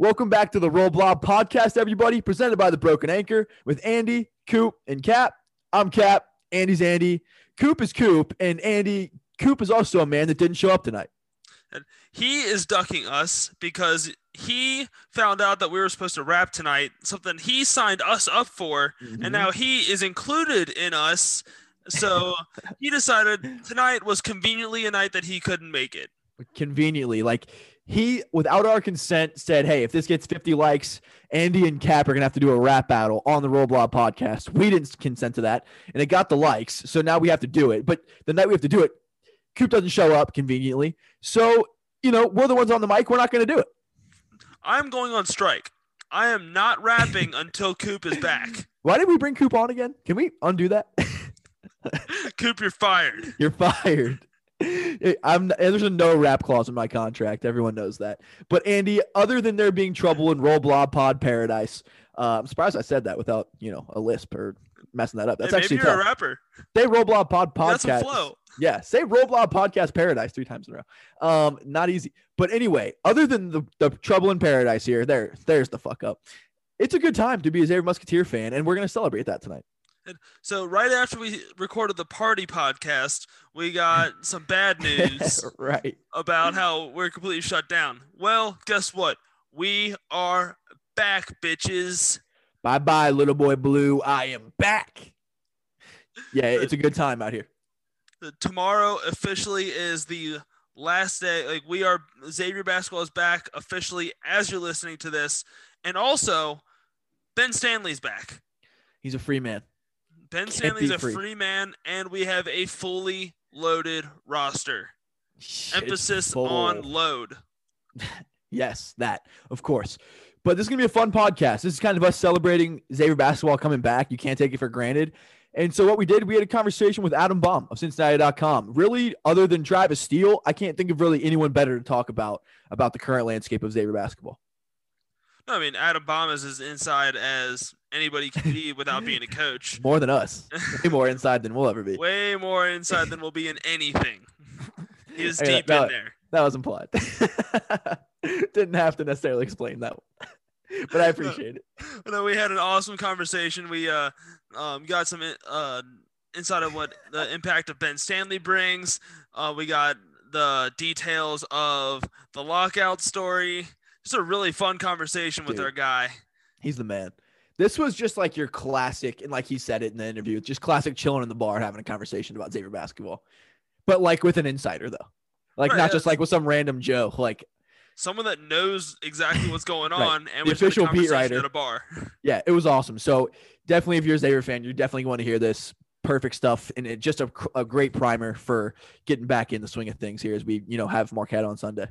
Welcome back to the Roll Blob podcast, everybody, presented by the Broken Anchor with Andy, Coop, and Cap. I'm Cap. Andy's Andy. Coop is Coop, and Andy Coop is also a man that didn't show up tonight. And he is ducking us because he found out that we were supposed to rap tonight, something he signed us up for, Mhm. and now he is included in us. So he decided tonight was conveniently a night that he couldn't make it. Conveniently, like he, without our consent, said, "Hey, if this gets 50 likes, Andy and Cap are gonna have to do a rap battle on the Roll Blob podcast." We didn't consent to that, and it got the likes, so now we have to do it. But the night we have to do it, Coop doesn't show up conveniently, so you know we're the ones on the mic. We're not gonna do it. I'm going on strike. I am not rapping until Coop is back. Why did we bring Coop on again? Can we undo that? Coop, you're fired. You're fired. I'm there's a no rap clause in my contract. Everyone knows that. But Andy, other than there being trouble in Roll Blob Pod Paradise, uh, I'm surprised I said that without you know a lisp or messing that up. That's Hey, actually you're tough. a rapper. Say Roll Blob Pod That's a Podcast. flow. Yeah, say Roll Blob Podcast Paradise three times in a row. Um, not easy. But anyway, other than the, the trouble in paradise here, there, there's the fuck up. It's a good time to be a Xavier Musketeer fan, and we're gonna celebrate that tonight. So right after we recorded the party podcast, we got some bad news. right. about how we're completely shut down. Well, guess what? We are back, bitches. Bye bye, little boy blue. I am back. Yeah, it's a good time out here. Tomorrow officially is the last day. Like we are Xavier basketball is back officially as you're listening to this. And also Ben Stanley's back. He's a free man. Ben Stanley's a free. free man and we have a fully loaded roster. It's Emphasis on load. Yes, that, of course. But this is going to be a fun podcast. This is kind of us celebrating Xavier basketball coming back. You can't take it for granted. And so, what we did, we had a conversation with Adam Baum of Cincinnati.com. Really, other than Travis Steele, I can't think of really anyone better to talk about about the current landscape of Xavier basketball. No, I mean Adam is as inside as anybody can be without being a coach. More than us, way more inside than we'll ever be. way more inside than we'll be in anything. He is Hey, deep that- in there. That was implied. Didn't have to necessarily explain that one, but I appreciate it. No, we had an awesome conversation. We uh, um, got some uh, insight of what the impact of Ben Stanley brings. Uh, we got the details of the lockout story. Just a really fun conversation with Dude. our guy. He's the man. This was just like your classic, and like he said it in the interview, just classic chilling in the bar having a conversation about Xavier basketball, but like with an insider though, like Right, not just like with some random Joe. Like, Someone that knows exactly what's going Right. on and The we're just having a official beat writer. at a bar. yeah, it was awesome. So definitely, if you're a Xavier fan, you're definitely going to hear this. Perfect stuff, and it just a, a great primer for getting back in the swing of things here as we, you know, have Marquette on Sunday.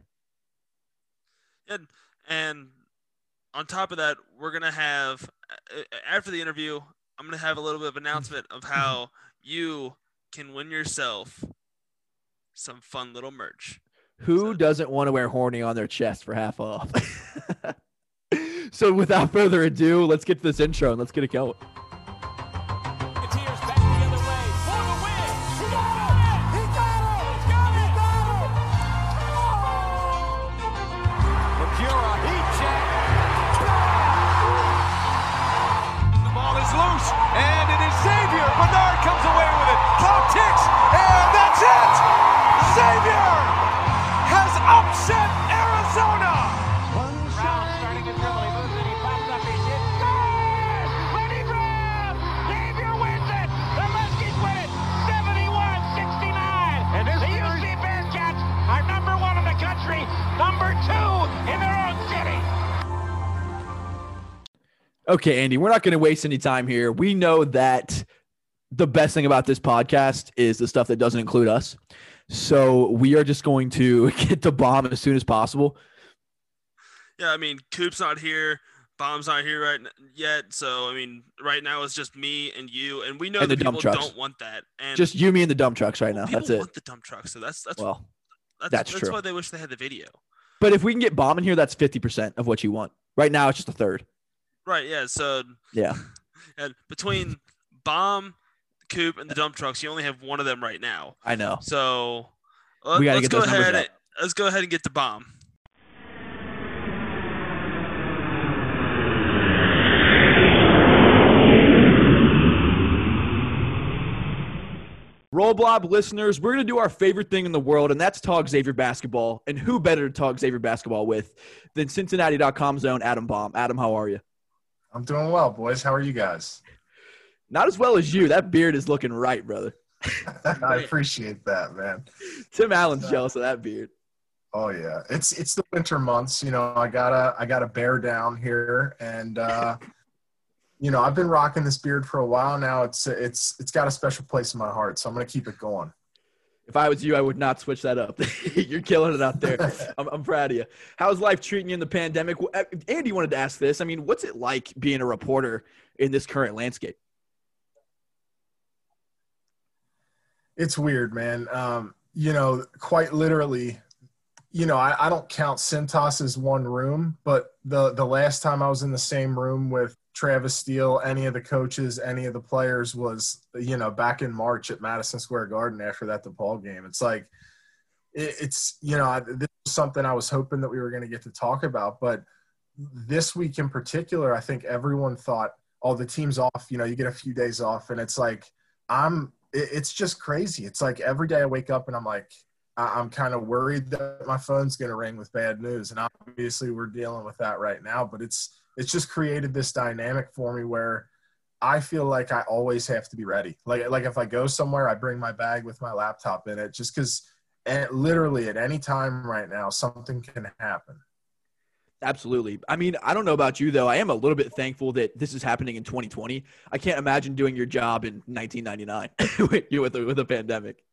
And and on top of that, we're gonna have after the interview, I'm gonna have a little bit of announcement of how you can win yourself some fun little merch. Who So- doesn't want to wear horny on their chest for half off? so without further ado, let's get to this intro and let's get it going. Okay, Andy, we're not going to waste any time here. We know that the best thing about this podcast is the stuff that doesn't include us. So we are just going to get the bomb as soon as possible. Yeah, I mean, Coop's not here. Bomb's not here right n- yet. So I mean, right now it's just me and you, and we know And the dump people trucks. don't want that. And Just you, me, and the dump trucks right now. people That's it. want the dump trucks. So that's that's Well, that's, that's that's true. why they wish they had the video. but if we can get bomb in here, that's 50% of what you want. Right now, it's just a third. Right. Yeah. So. Yeah. And between bomb, coop, and the dump trucks, you only have one of them right now. I know. So. Let, we gotta let's get go those ahead. And, let's go ahead and get the bomb. Roll Blob listeners, we're going to do our favorite thing in the world, and that's talk Xavier basketball. And who better to talk Xavier basketball with than Cincinnati.com's own Adam Baum? Adam, how are you? I'm doing well, boys. How are you guys? Not as well as you. That beard is looking right, brother. I appreciate that, man. Tim Allen's jealous of that beard. Oh yeah, it's it's the winter months. You know, I gotta I gotta bear down here, and uh, you know I've been rocking this beard for a while now. It's it's it's got a special place in my heart, so I'm gonna keep it going. If I was you, I would not switch that up. You're killing it out there. I'm, I'm proud of you. How's life treating you in the pandemic? Uh, Andy wanted to ask this. I mean, what's it like being a reporter in this current landscape? It's weird, man. Um, you know, quite literally, you know, I, I don't count Cintas as one room, but the the last time I was in the same room with Travis Steele, any of the coaches, any of the players was, you know, back in March at Madison Square Garden after that DePaul game. It's like, it, it's, you know, this is something I was hoping that we were going to get to talk about. But this week in particular, I think everyone thought, oh, the team's off, you know, you get a few days off. And it's like, I'm, it, it's just crazy. It's like every day I wake up and I'm like, I'm kind of worried that my phone's going to ring with bad news. And obviously we're dealing with that right now, but it's, it's just created this dynamic for me where I feel like I always have to be ready. Like, like if I go somewhere, I bring my bag with my laptop in it just because literally at any time right now, something can happen. Absolutely. I mean, I don't know about you though. I am a little bit thankful that this is happening in 2020. I can't imagine doing your job in 1999 with a, with a pandemic.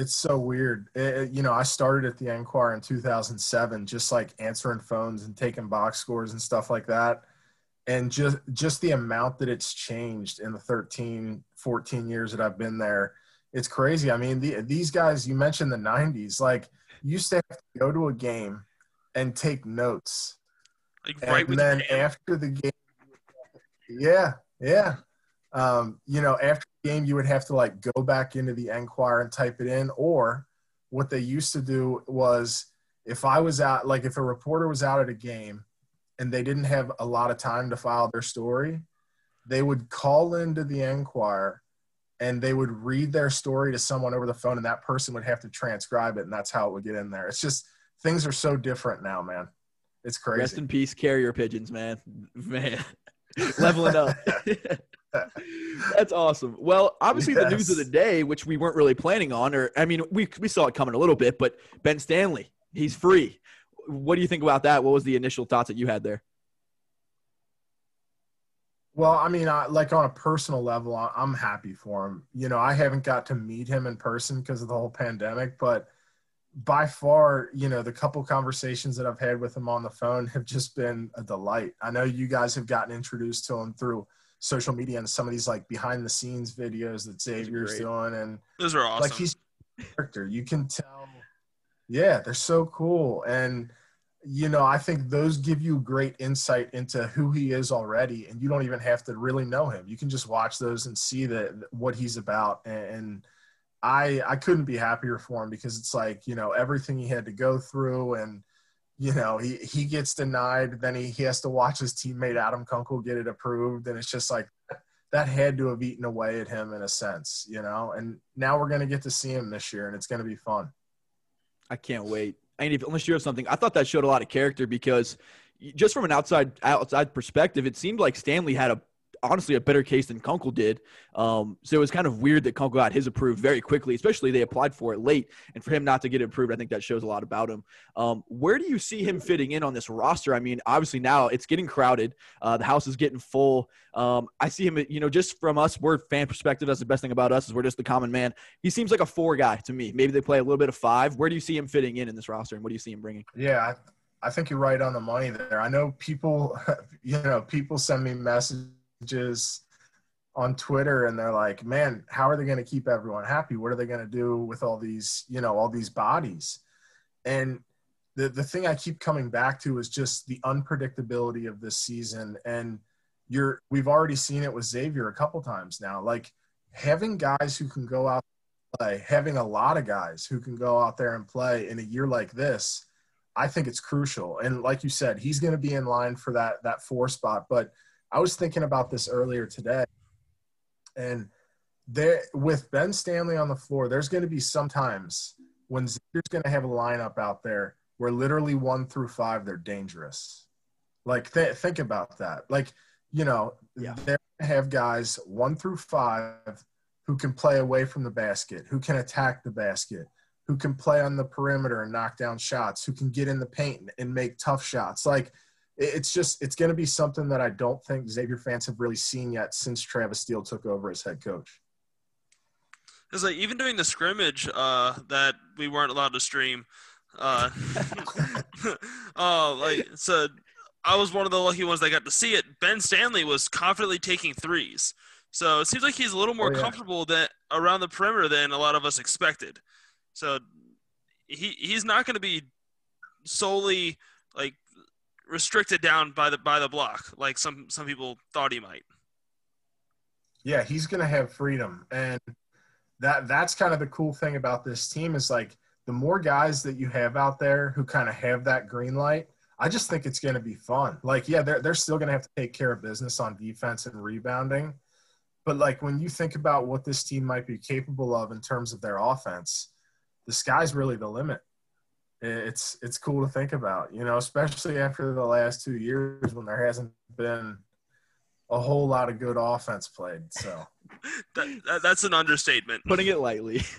It's so weird. It, you know, I started at the Enquirer in 2007, just like answering phones and taking box scores and stuff like that. And just just the amount that it's changed in the 13, 14 years that I've been there, it's crazy. I mean, the, these guys, you mentioned the 90s, like you used to have to go to a game and take notes. Like right and then the after the game, yeah, yeah. Um, you know, after game, you would have to like go back into the Enquirer and type it in. Or what they used to do was if I was out, like if a reporter was out at a game and they didn't have a lot of time to file their story, they would call into the Enquirer and they would read their story to someone over the phone and that person would have to transcribe it and that's how it would get in there. It's just things are so different now, man. It's crazy. Rest in peace, carrier pigeons, man. Man, leveling up. That's awesome. Well, obviously yes. the news of the day, which we weren't really planning on, or I mean, we we saw it coming a little bit, but Ben Stanley, he's free. What do you think about that? What was the initial thoughts that you had there? Well, I mean, I, like on a personal level, I'm happy for him. You know, I haven't got to meet him in person because of the whole pandemic, but by far, you know, the couple conversations that I've had with him on the phone have just been a delight. I know you guys have gotten introduced to him through social media and some of these like behind the scenes videos that Xavier's doing, and those are awesome. Like he's character, you can tell. Yeah, they're so cool, and you know, I think those give you great insight into who he is already, and you don't even have to really know him. You can just watch those and see that what he's about, and I I couldn't be happier for him because it's like you know everything he had to go through and you know he he gets denied then he, he has to watch his teammate Adam Kunkel get it approved and it's just like that had to have eaten away at him in a sense you know and now we're going to get to see him this year and it's going to be fun. I can't wait. I mean, if, unless you have something, I thought that showed a lot of character because just from an outside outside perspective, it seemed like Stanley had a honestly a better case than Kunkel did. Um, so it was kind of weird that Kunkel got his approved very quickly, especially they applied for it late. And for him not to get it approved, I think that shows a lot about him. Um, where do you see him fitting in on this roster? I mean, obviously now it's getting crowded. Uh, the house is getting full. Um, I see him, you know, just from us, we're fan perspective. That's the best thing about us is we're just the common man. He seems like a four guy to me. Maybe they play a little bit of five. Where do you see him fitting in in this roster, and what do you see him bringing? Yeah, I think you're right on the money there. I know people, you know, people send me messages on Twitter and they're like, man, how are they going to keep everyone happy? What are they going to do with all these, you know, all these bodies? And the, the thing I keep coming back to is just the unpredictability of this season. And you're, we've already seen it with Xavier a couple times now. Like having guys who can go out play, having a lot of guys who can go out there and play in a year like this, I think it's crucial. And like you said, he's going to be in line for that that four spot. But I was thinking about this earlier today and there with Ben Stanley on the floor, there's going to be sometimes when Xavier's going to have a lineup out there where literally one through five they're dangerous. Like th- think about that. Like you know, Yeah. they have guys one through five who can play away from the basket, who can attack the basket, who can play on the perimeter and knock down shots, who can get in the paint and make tough shots. Like it's just it's going to be something that I don't think Xavier fans have really seen yet since Travis Steele took over as head coach. It's like even during the scrimmage uh, that we weren't allowed to stream. Uh, uh, like so, I was one of the lucky ones that got to see it. Ben Stanley was confidently taking threes, so it seems like he's a little more Oh, yeah. comfortable than around the perimeter than a lot of us expected. So he he's not going to be solely like restricted down by the by the block like some some people thought he might. Yeah, he's going to have freedom, and that that's kind of the cool thing about this team is like the more guys that you have out there who kind of have that green light. I just think it's going to be fun. Like, yeah, they're they're still going to have to take care of business on defense and rebounding, but like when you think about what this team might be capable of in terms of their offense, the sky's really the limit. It's it's cool to think about, you know, especially after the last two years when there hasn't been a whole lot of good offense played. So That, that, that's an understatement. putting it lightly.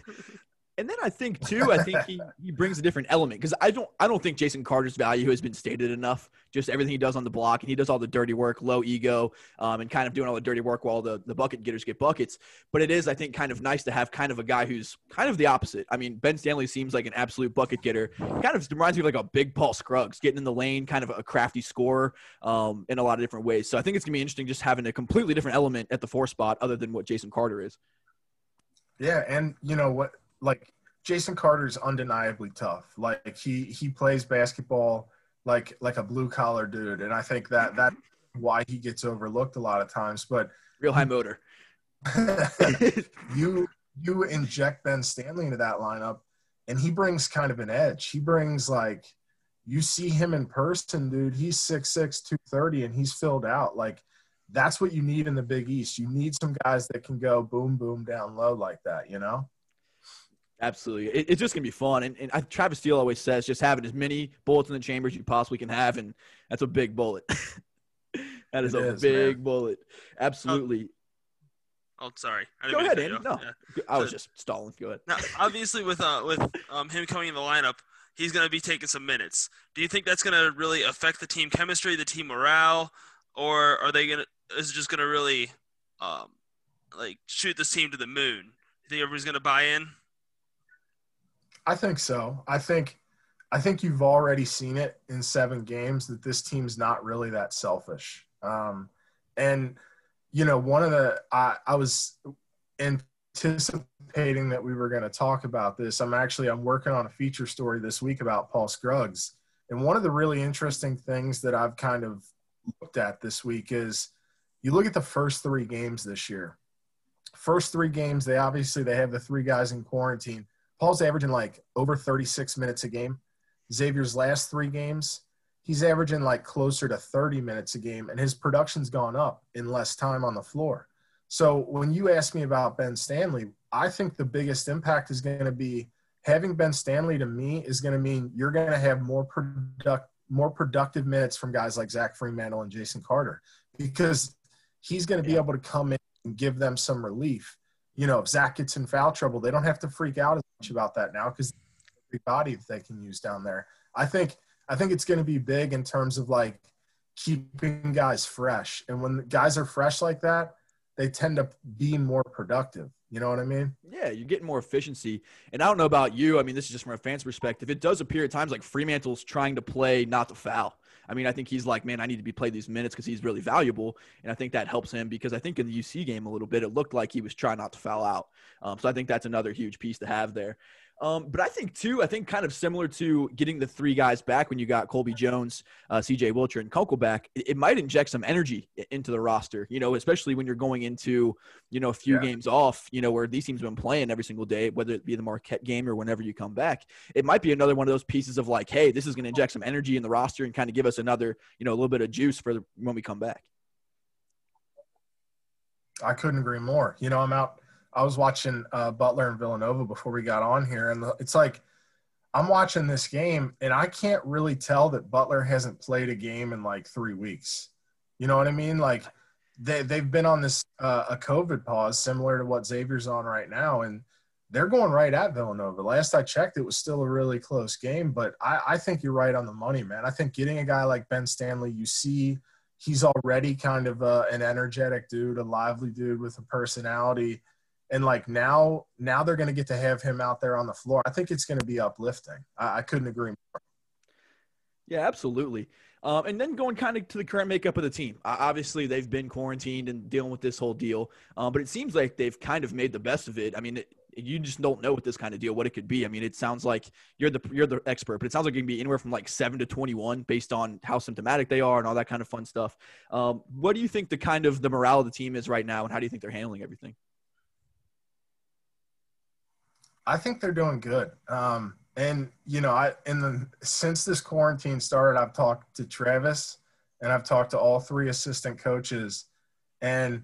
And then I think too, I think he, he brings a different element because I don't I don't think Jason Carter's value has been stated enough. Just everything he does on the block and he does all the dirty work, low ego, um, and kind of doing all the dirty work while the, the bucket getters get buckets. But it is, I think, kind of nice to have kind of a guy who's kind of the opposite. I mean, Ben Stanley seems like an absolute bucket getter. Kind of reminds me of like a big Paul Scruggs, getting in the lane, kind of a crafty scorer um, in a lot of different ways. So I think it's gonna be interesting just having a completely different element at the four spot other than what Jason Carter is. yeah, and you know what? Like Jason Carter's undeniably tough. Like he he plays basketball like like a blue collar dude, and I think that that why he gets overlooked a lot of times. But Real high motor. you you inject Ben Stanley into that lineup, and he brings kind of an edge. He brings like you see him in person, dude. He's 6'6", 230, and he's filled out. Like that's what you need in the Big East. You need some guys that can go boom boom down low like that. You know. Absolutely. It, it's just going to be fun. And, and I, Travis Steele always says just having as many bullets in the chamber as you possibly can have. And that's a big bullet. that is It a is, big man. bullet. Absolutely. Oh, sorry. I Go mean to ahead, cut Andy. No. Yeah. I was so- just stalling. Go ahead. Now, obviously, with uh, with um, him coming in the lineup, he's going to be taking some minutes. Do you think that's going to really affect the team chemistry, the team morale, or are they going to? Is it just going to really, um, like shoot this team to the moon? You think everybody's going to buy in? I think so. I think I think you've already seen it in seven games that this team's not really that selfish. Um, and you know, one of the I, I was anticipating that we were going to talk about this. I'm actually I'm working on a feature story this week about Paul Scruggs, and one of the really interesting things that I've kind of looked at this week is you look at the first three games this year. First three games, they obviously they have the three guys in quarantine. Paul's averaging like over 36 minutes a game. Xavier's last three games, he's averaging like closer to 30 minutes a game, and his production's gone up in less time on the floor. So when you ask me about Ben Stanley, I think the biggest impact is going to be having Ben Stanley to me is going to mean you're going to have more product more productive minutes from guys like Zach Freemantle and Jason Carter because he's going to be able to come in and give them some relief. You know, if Zach gets in foul trouble, they don't have to freak out as much about that now because the body that they can use down there. I think I think it's going to be big in terms of like keeping guys fresh, and when guys are fresh like that, they tend to be more productive. You know what I mean? Yeah, you're getting more efficiency. And I don't know about you. I mean, this is just from a fan's perspective. It does appear at times like Freemantle's trying to play not to foul. I mean, I think he's like, man, I need to be played these minutes because he's really valuable. And I think that helps him because I think in the UC game a little bit, it looked like he was trying not to foul out. Um, so I think that's another huge piece to have there. Um, but I think too, I think kind of similar to getting the three guys back when you got Colby Jones, uh, CJ Wilcher, and Kunkel back, it, it might inject some energy into the roster. You know, especially when you're going into you know a few Yeah. games off. You know, where these teams have been playing every single day, whether it be the Marquette game or whenever you come back. It might be another one of those pieces of like, hey, this is going to inject some energy in the roster and kind of give us another you know a little bit of juice for the, when we come back. I couldn't agree more. You know, I'm out I was watching uh, Butler and Villanova before we got on here, and it's like I'm watching this game, and I can't really tell that Butler hasn't played a game in like three weeks. You know what I mean? Like they they've been on this uh, a COVID pause, similar to what Xavier's on right now, and they're going right at Villanova. Last I checked, it was still a really close game, but I, I think you're right on the money, man. I think getting a guy like Ben Stanley, you see he's already kind of a, an energetic dude, a lively dude with a personality. And like now, now they're going to get to have him out there on the floor. I think it's going to be uplifting. I, I couldn't agree more. Yeah, absolutely. Um, and then going kind of to the current makeup of the team. Obviously, they've been quarantined and dealing with this whole deal, um, but it seems like they've kind of made the best of it. I mean, it, you just don't know with this kind of deal what it could be. I mean, it sounds like you're the you're the expert, but it sounds like it can be anywhere from like seven to twenty one based on how symptomatic they are and all that kind of fun stuff. Um, what do you think the kind of the morale of the team is right now, and how do you think they're handling everything? I think they're doing good. Um, and you know, I in the since this quarantine started, I've talked to Travis and I've talked to all three assistant coaches, and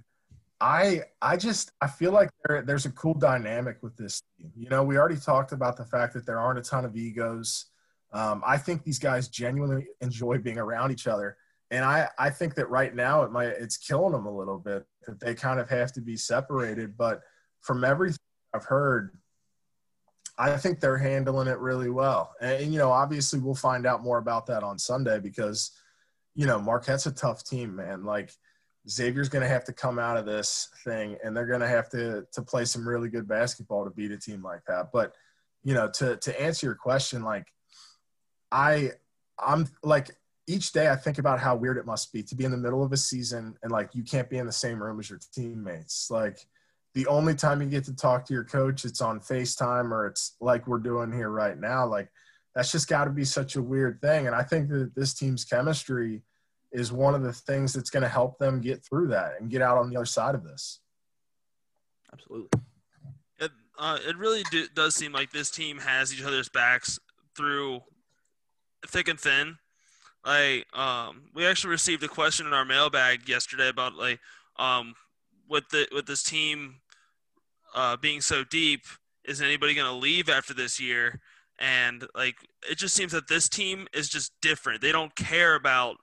I I just I feel like there, there's a cool dynamic with this team. You know, we already talked about the fact that there aren't a ton of egos. Um, I think these guys genuinely enjoy being around each other, and I I think that right now it might it's killing them a little bit that they kind of have to be separated. But from everything I've heard, I think they're handling it really well. And, and you know, obviously we'll find out more about that on Sunday because you know Marquette's a tough team, man. Like Xavier's going to have to come out of this thing, and they're going to have to to play some really good basketball to beat a team like that. But you know, to to answer your question, like I I'm like each day I think about how weird it must be to be in the middle of a season and like you can't be in the same room as your teammates. Like the only time you get to talk to your coach, it's on FaceTime or it's like we're doing here right now. Like that's just got to be such a weird thing. And I think that this team's chemistry is one of the things that's going to help them get through that and get out on the other side of this. Absolutely. It, uh, it really do, does seem like this team has each other's backs through thick and thin. Like, um, we actually received a question in our mailbag yesterday about like, um, with the with this team uh, being so deep, is anybody going to leave after this year? And like, it just seems that this team is just different. They don't care about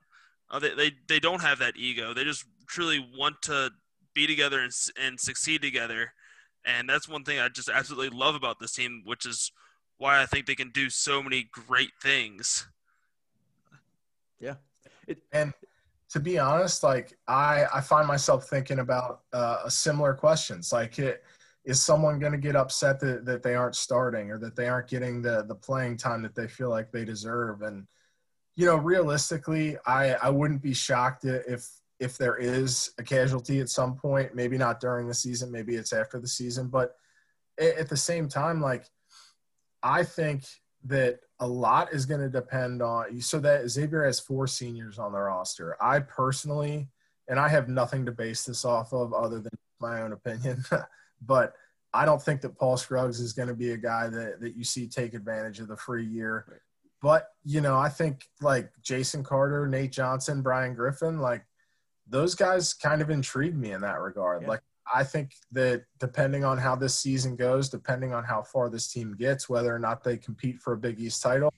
uh, they, they they don't have that ego. They just truly want to be together and and succeed together, and that's one thing I just absolutely love about this team, which is why I think they can do so many great things. Yeah, it, and to be honest, like I I find myself thinking about uh, similar questions, like it is someone going to get upset that, that they aren't starting or that they aren't getting the the playing time that they feel like they deserve and you know, realistically, I I wouldn't be shocked if if there is a casualty at some point. Maybe not during the season. Maybe it's after the season. But at the same time, like I think that a lot is going to depend on so that Xavier has four seniors on the roster. I personally, and I have nothing to base this off of other than my own opinion, but I don't think that Paul Scruggs is going to be a guy that, that you see take advantage of the free year. But, you know, I think like Jason Carter, Nate Johnson, Bryan Griffin, like those guys kind of intrigue me in that regard. Yeah. Like, I think that depending on how this season goes, depending on how far this team gets, whether or not they compete for a Big East title,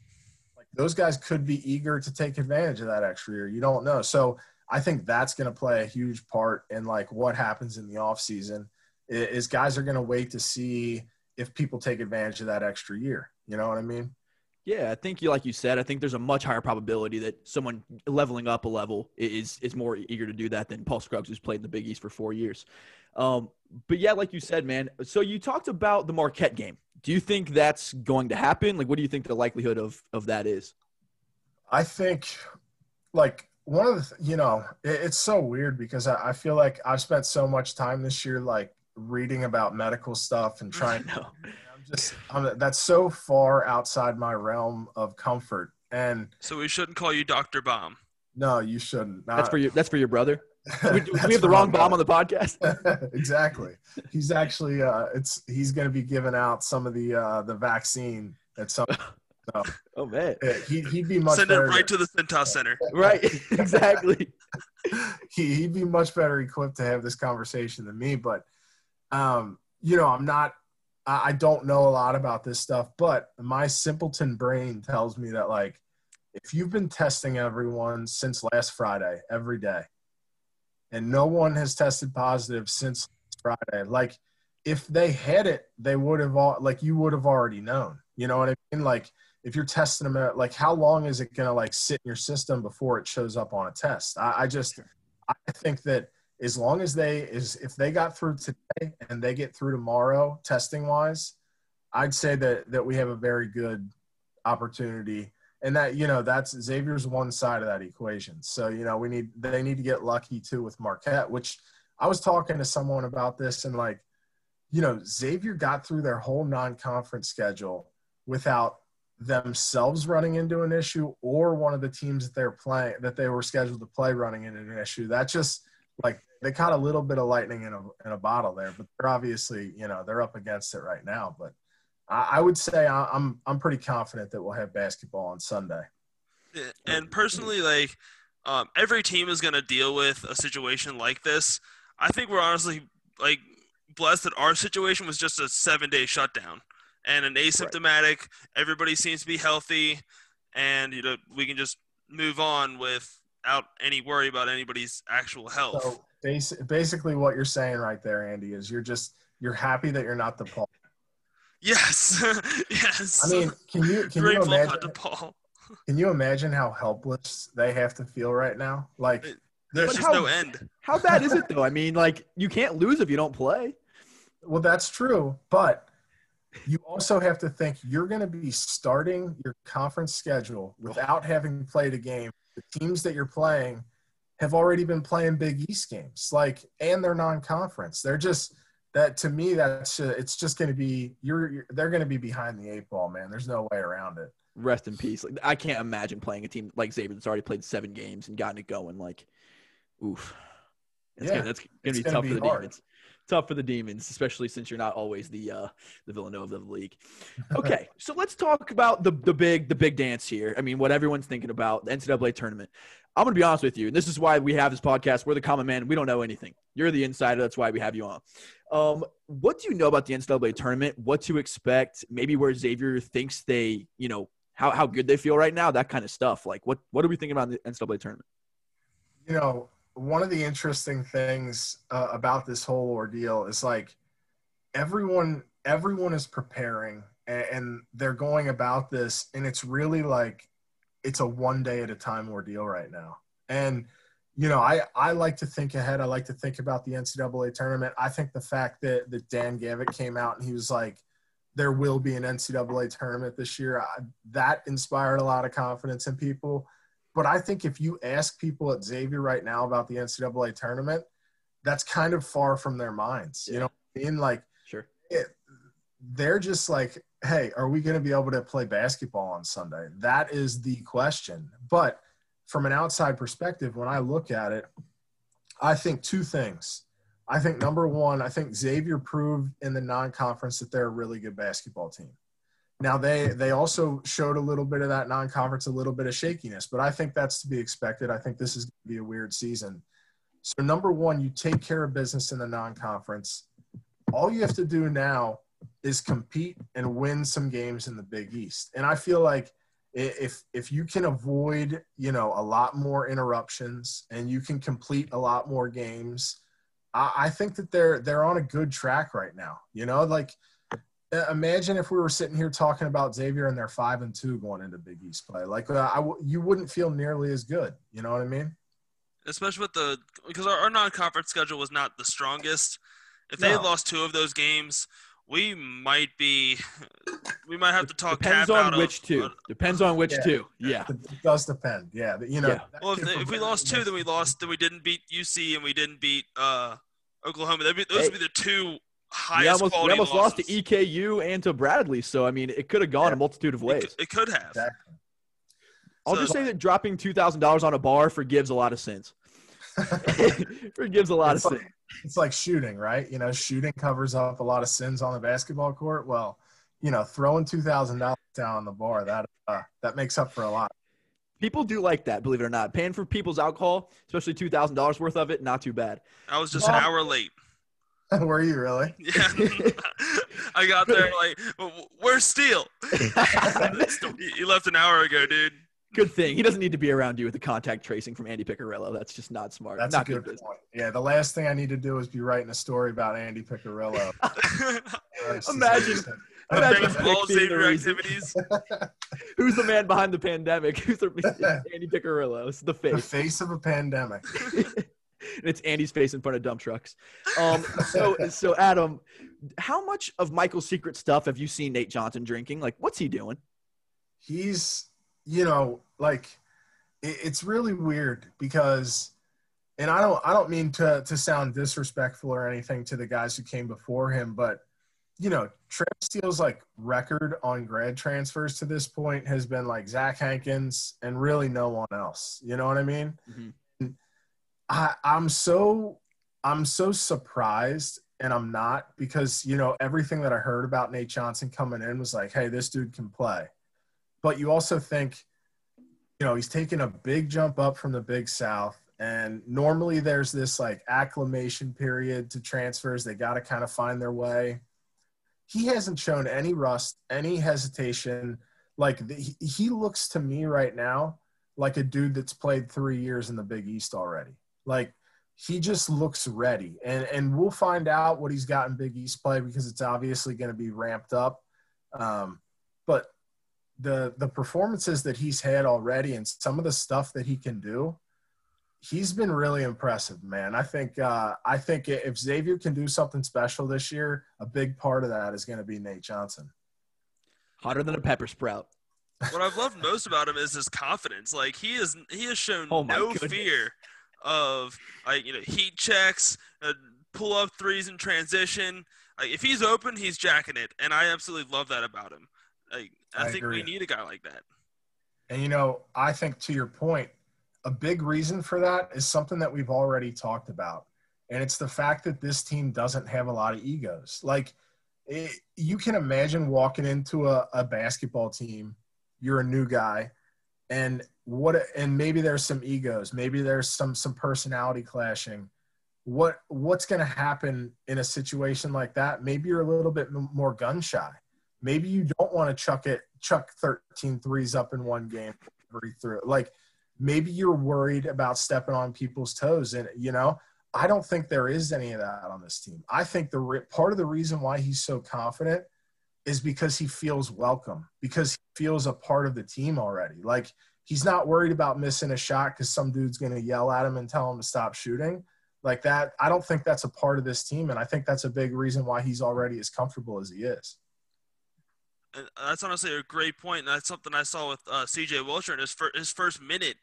like those guys could be eager to take advantage of that extra year. You don't know. So I think that's going to play a huge part in like what happens in the offseason is guys are going to wait to see if people take advantage of that extra year. You know what I mean? Yeah, I think you like you said, I think there's a much higher probability that someone leveling up a level is is more eager to do that than Paul Scruggs, who's played in the Big East for four years. Um, but yeah, like you said, man. So you talked about the Marquette game. Do you think that's going to happen? Like, what do you think the likelihood of of that is? I think, like one of the, you know, it, it's so weird because I, I feel like I've spent so much time this year, like reading about medical stuff and trying. to just I'm, that's so far outside my realm of comfort. And so we shouldn't call you Doctor Bomb. No, you shouldn't. Not, that's for your. That's for your brother. we, we have the wrong bomb on the podcast. exactly. He's actually. Uh, it's he's going to be giving out some of the uh, the vaccine at some. So, oh man, he, he'd be much send it right to the Cintas Center. right, exactly. he, he'd be much better equipped to have this conversation than me, but um, you know, I'm not. I don't know a lot about this stuff, but my simpleton brain tells me that like if you've been testing everyone since last Friday every day, and no one has tested positive since Friday, like if they had it, they would have all like you would have already known. You know what I mean? Like if you're testing them like how long is it gonna like sit in your system before it shows up on a test? I, I just I think that as long as they is if they got through today and they get through tomorrow testing wise, I'd say that that we have a very good opportunity. And that you know that's Xavier's one side of that equation. So you know we need they need to get lucky too with Marquette, which I was talking to someone about this and like, you know, Xavier got through their whole non-conference schedule without themselves running into an issue or one of the teams that they're playing that they were scheduled to play running into an issue. That just like they caught a little bit of lightning in a in a bottle there, but they're obviously you know they're up against it right now. But I, I would say I, I'm I'm pretty confident that we'll have basketball on Sunday. And personally, like um, every team is going to deal with a situation like this. I think we're honestly like blessed that our situation was just a seven day shutdown and an asymptomatic. Everybody seems to be healthy, and you know we can just move on without any worry about anybody's actual health. So basi- basically, what you're saying right there, Andy, is you're just you're happy that you're not DePaul. yes, yes. I mean, can you can you imagine not to Paul. can you imagine how helpless they have to feel right now? Like It- There's just how- no end. How bad is it though? I mean, like you can't lose if you don't play. Well, that's true, but you also have to think you're going to be starting your conference schedule without having played a game. The teams that you're playing have already been playing Big East games, like, and they're non-conference. They're just that to me. That's uh, it's just going to be you're, you're they're going to be behind the eight ball, man. There's no way around it. Rest in peace. Like I can't imagine playing a team like Xavier that's already played seven games and gotten it going. Like, oof. That's Yeah, gonna, that's gonna be gonna tough be for the hard. demons. Tough for the demons, especially since you're not always the uh, the Villanova of the league. Okay, so let's talk about the the big the big dance here. I mean, what everyone's thinking about the NCAA tournament. I'm gonna be honest with you, and this is why we have this podcast. We're the common man. We don't know anything. You're the insider. That's why we have you on. Um, what do you know about the NCAA tournament? What to expect? Maybe where Xavier thinks they, you know, how, how good they feel right now. That kind of stuff. Like, what what are we thinking about the NCAA tournament? you know, one of the interesting things uh, about this whole ordeal is like everyone everyone is preparing and, and they're going about this and it's really like it's a one day at a time ordeal right now. And you know I, I like to think ahead. I like to think about the ncaa tournament. I think the fact that, that dan gavitt came out and he was like there will be an ncaa tournament this year I, that inspired a lot of confidence in people but I think if you ask people at Xavier right now about the NCAA tournament, that's kind of far from their minds. You know, what I mean, like Sure. it, they're just like, hey, are we going to be able to play basketball on Sunday? That is the question. But from an outside perspective, when I look at it, I think two things. I think number one, I think Xavier proved in the non-conference that they're a really good basketball team. Now they they also showed a little bit of that non-conference, a little bit of shakiness, but I think that's to be expected. I think this is going to be a weird season. So number one, you take care of business in the non-conference. All you have to do now is compete and win some games in the Big East. And I feel like if if you can avoid you know a lot more interruptions and you can complete a lot more games, I, I think that they're they're on a good track right now. You know, like imagine if we were sitting here talking about Xavier and they're five and two going into Big East play. Like uh, I w- you wouldn't feel nearly as good. You know what I mean? especially with the because our, our non-conference schedule was not the strongest. If they had lost two of those games, we might be we might have to talk Depends cap out on of- which two. uh, Depends on which Yeah. two. Yeah. It does depend. Yeah, you know. Yeah. well, if, they- if we lost two, then we lost. Then we didn't beat UC and we didn't beat uh, Oklahoma. That'd be, those Hey. would be the two We highest almost, we quality almost lost to. EKU and to Bradley. So, I mean, it could have gone Yeah. a multitude of ways. could- it could have. Exactly. I'll So- just say that dropping $2,000 on a bar forgives a lot of sins. forgives a lot It's of like- sins. it's like shooting, right? You know, shooting covers up a lot of sins on the basketball court. Well, you know, throwing two thousand dollars down on the bar that uh, that makes up for a lot. People do like that, believe it or not. Paying for people's alcohol, especially $2,000 worth of it, not too bad. I was just an hour late. Were you really? Yeah, I got there like, where's Steele? he left an hour ago, dude. Good thing he doesn't need to be around you with the contact tracing from Andy Piccarello. That's just not smart. That's not a good business. point. Yeah, the last thing I need to do is be writing a story about Andy Piccarillo. Imagine- Imagine baseball the savior activities. Who's the man behind the pandemic? Who's the Andy Piccarillo? It's the the face. face of a pandemic. and it's Andy's face in front of dump trucks. Um, so, so Adam, how much of Michael's secret stuff have you seen Nate Johnson drinking? Like, what's he doing? He's, you know, like it, it's really weird because, and I don't, I don't mean to to sound disrespectful or anything to the guys who came before him, but you know, Travis Steele's like record on grad transfers to this point has been like Zach Hankins and really no one else. You know what I mean? Mhm. I, I'm so I'm so surprised and I'm not because you know everything that I heard about Nate Johnson coming in was like, hey, this dude can play. But you also think, you know, he's taking a big jump up from the Big South. And normally there's this like acclimation period to transfers. They got to kind of find their way. He hasn't shown any rust, any hesitation. Like the, he- he looks to me right now like a dude that's played three years in the Big East already. Like he just looks ready, and and we'll find out what he's got in Big East play because it's obviously going to be ramped up. Um, but the the performances that he's had already and some of the stuff that he can do, he's been really impressive, man. I think uh, I think if Xavier can do something special this year, a big part of that is going to be Nate Johnson. Hotter than a pepper sprout. what I've loved most about him is his confidence. Like he is, he has shown Oh no goodness. fear of like you know heat checks, uh, pull up threes in transition. Like if he's open, he's jacking it, and I absolutely love that about him. Like I, I think agree. we need a guy like that. And you know, I think to your point, a big reason for that is something that we've already talked about. And it's the fact that this team doesn't have a lot of egos. Like it, you can imagine walking into a, a basketball team, you're a new guy, and what and maybe there's some egos, maybe there's some some personality clashing. What what's going to happen in a situation like that? Maybe you're a little bit more gun shy maybe you don't want to chuck it chuck 13 threes up in one game through like maybe you're worried about stepping on people's toes and you know i don't think there is any of that on this team i think the re- part of the reason why he's so confident is because he feels welcome because he feels a part of the team already like he's not worried about missing a shot because some dude's going to yell at him and tell him to stop shooting like that i don't think that's a part of this team and i think that's a big reason why he's already as comfortable as he is And that's honestly a great point. And that's something I saw with uh, C.J. Wilcher in his fir- his first minute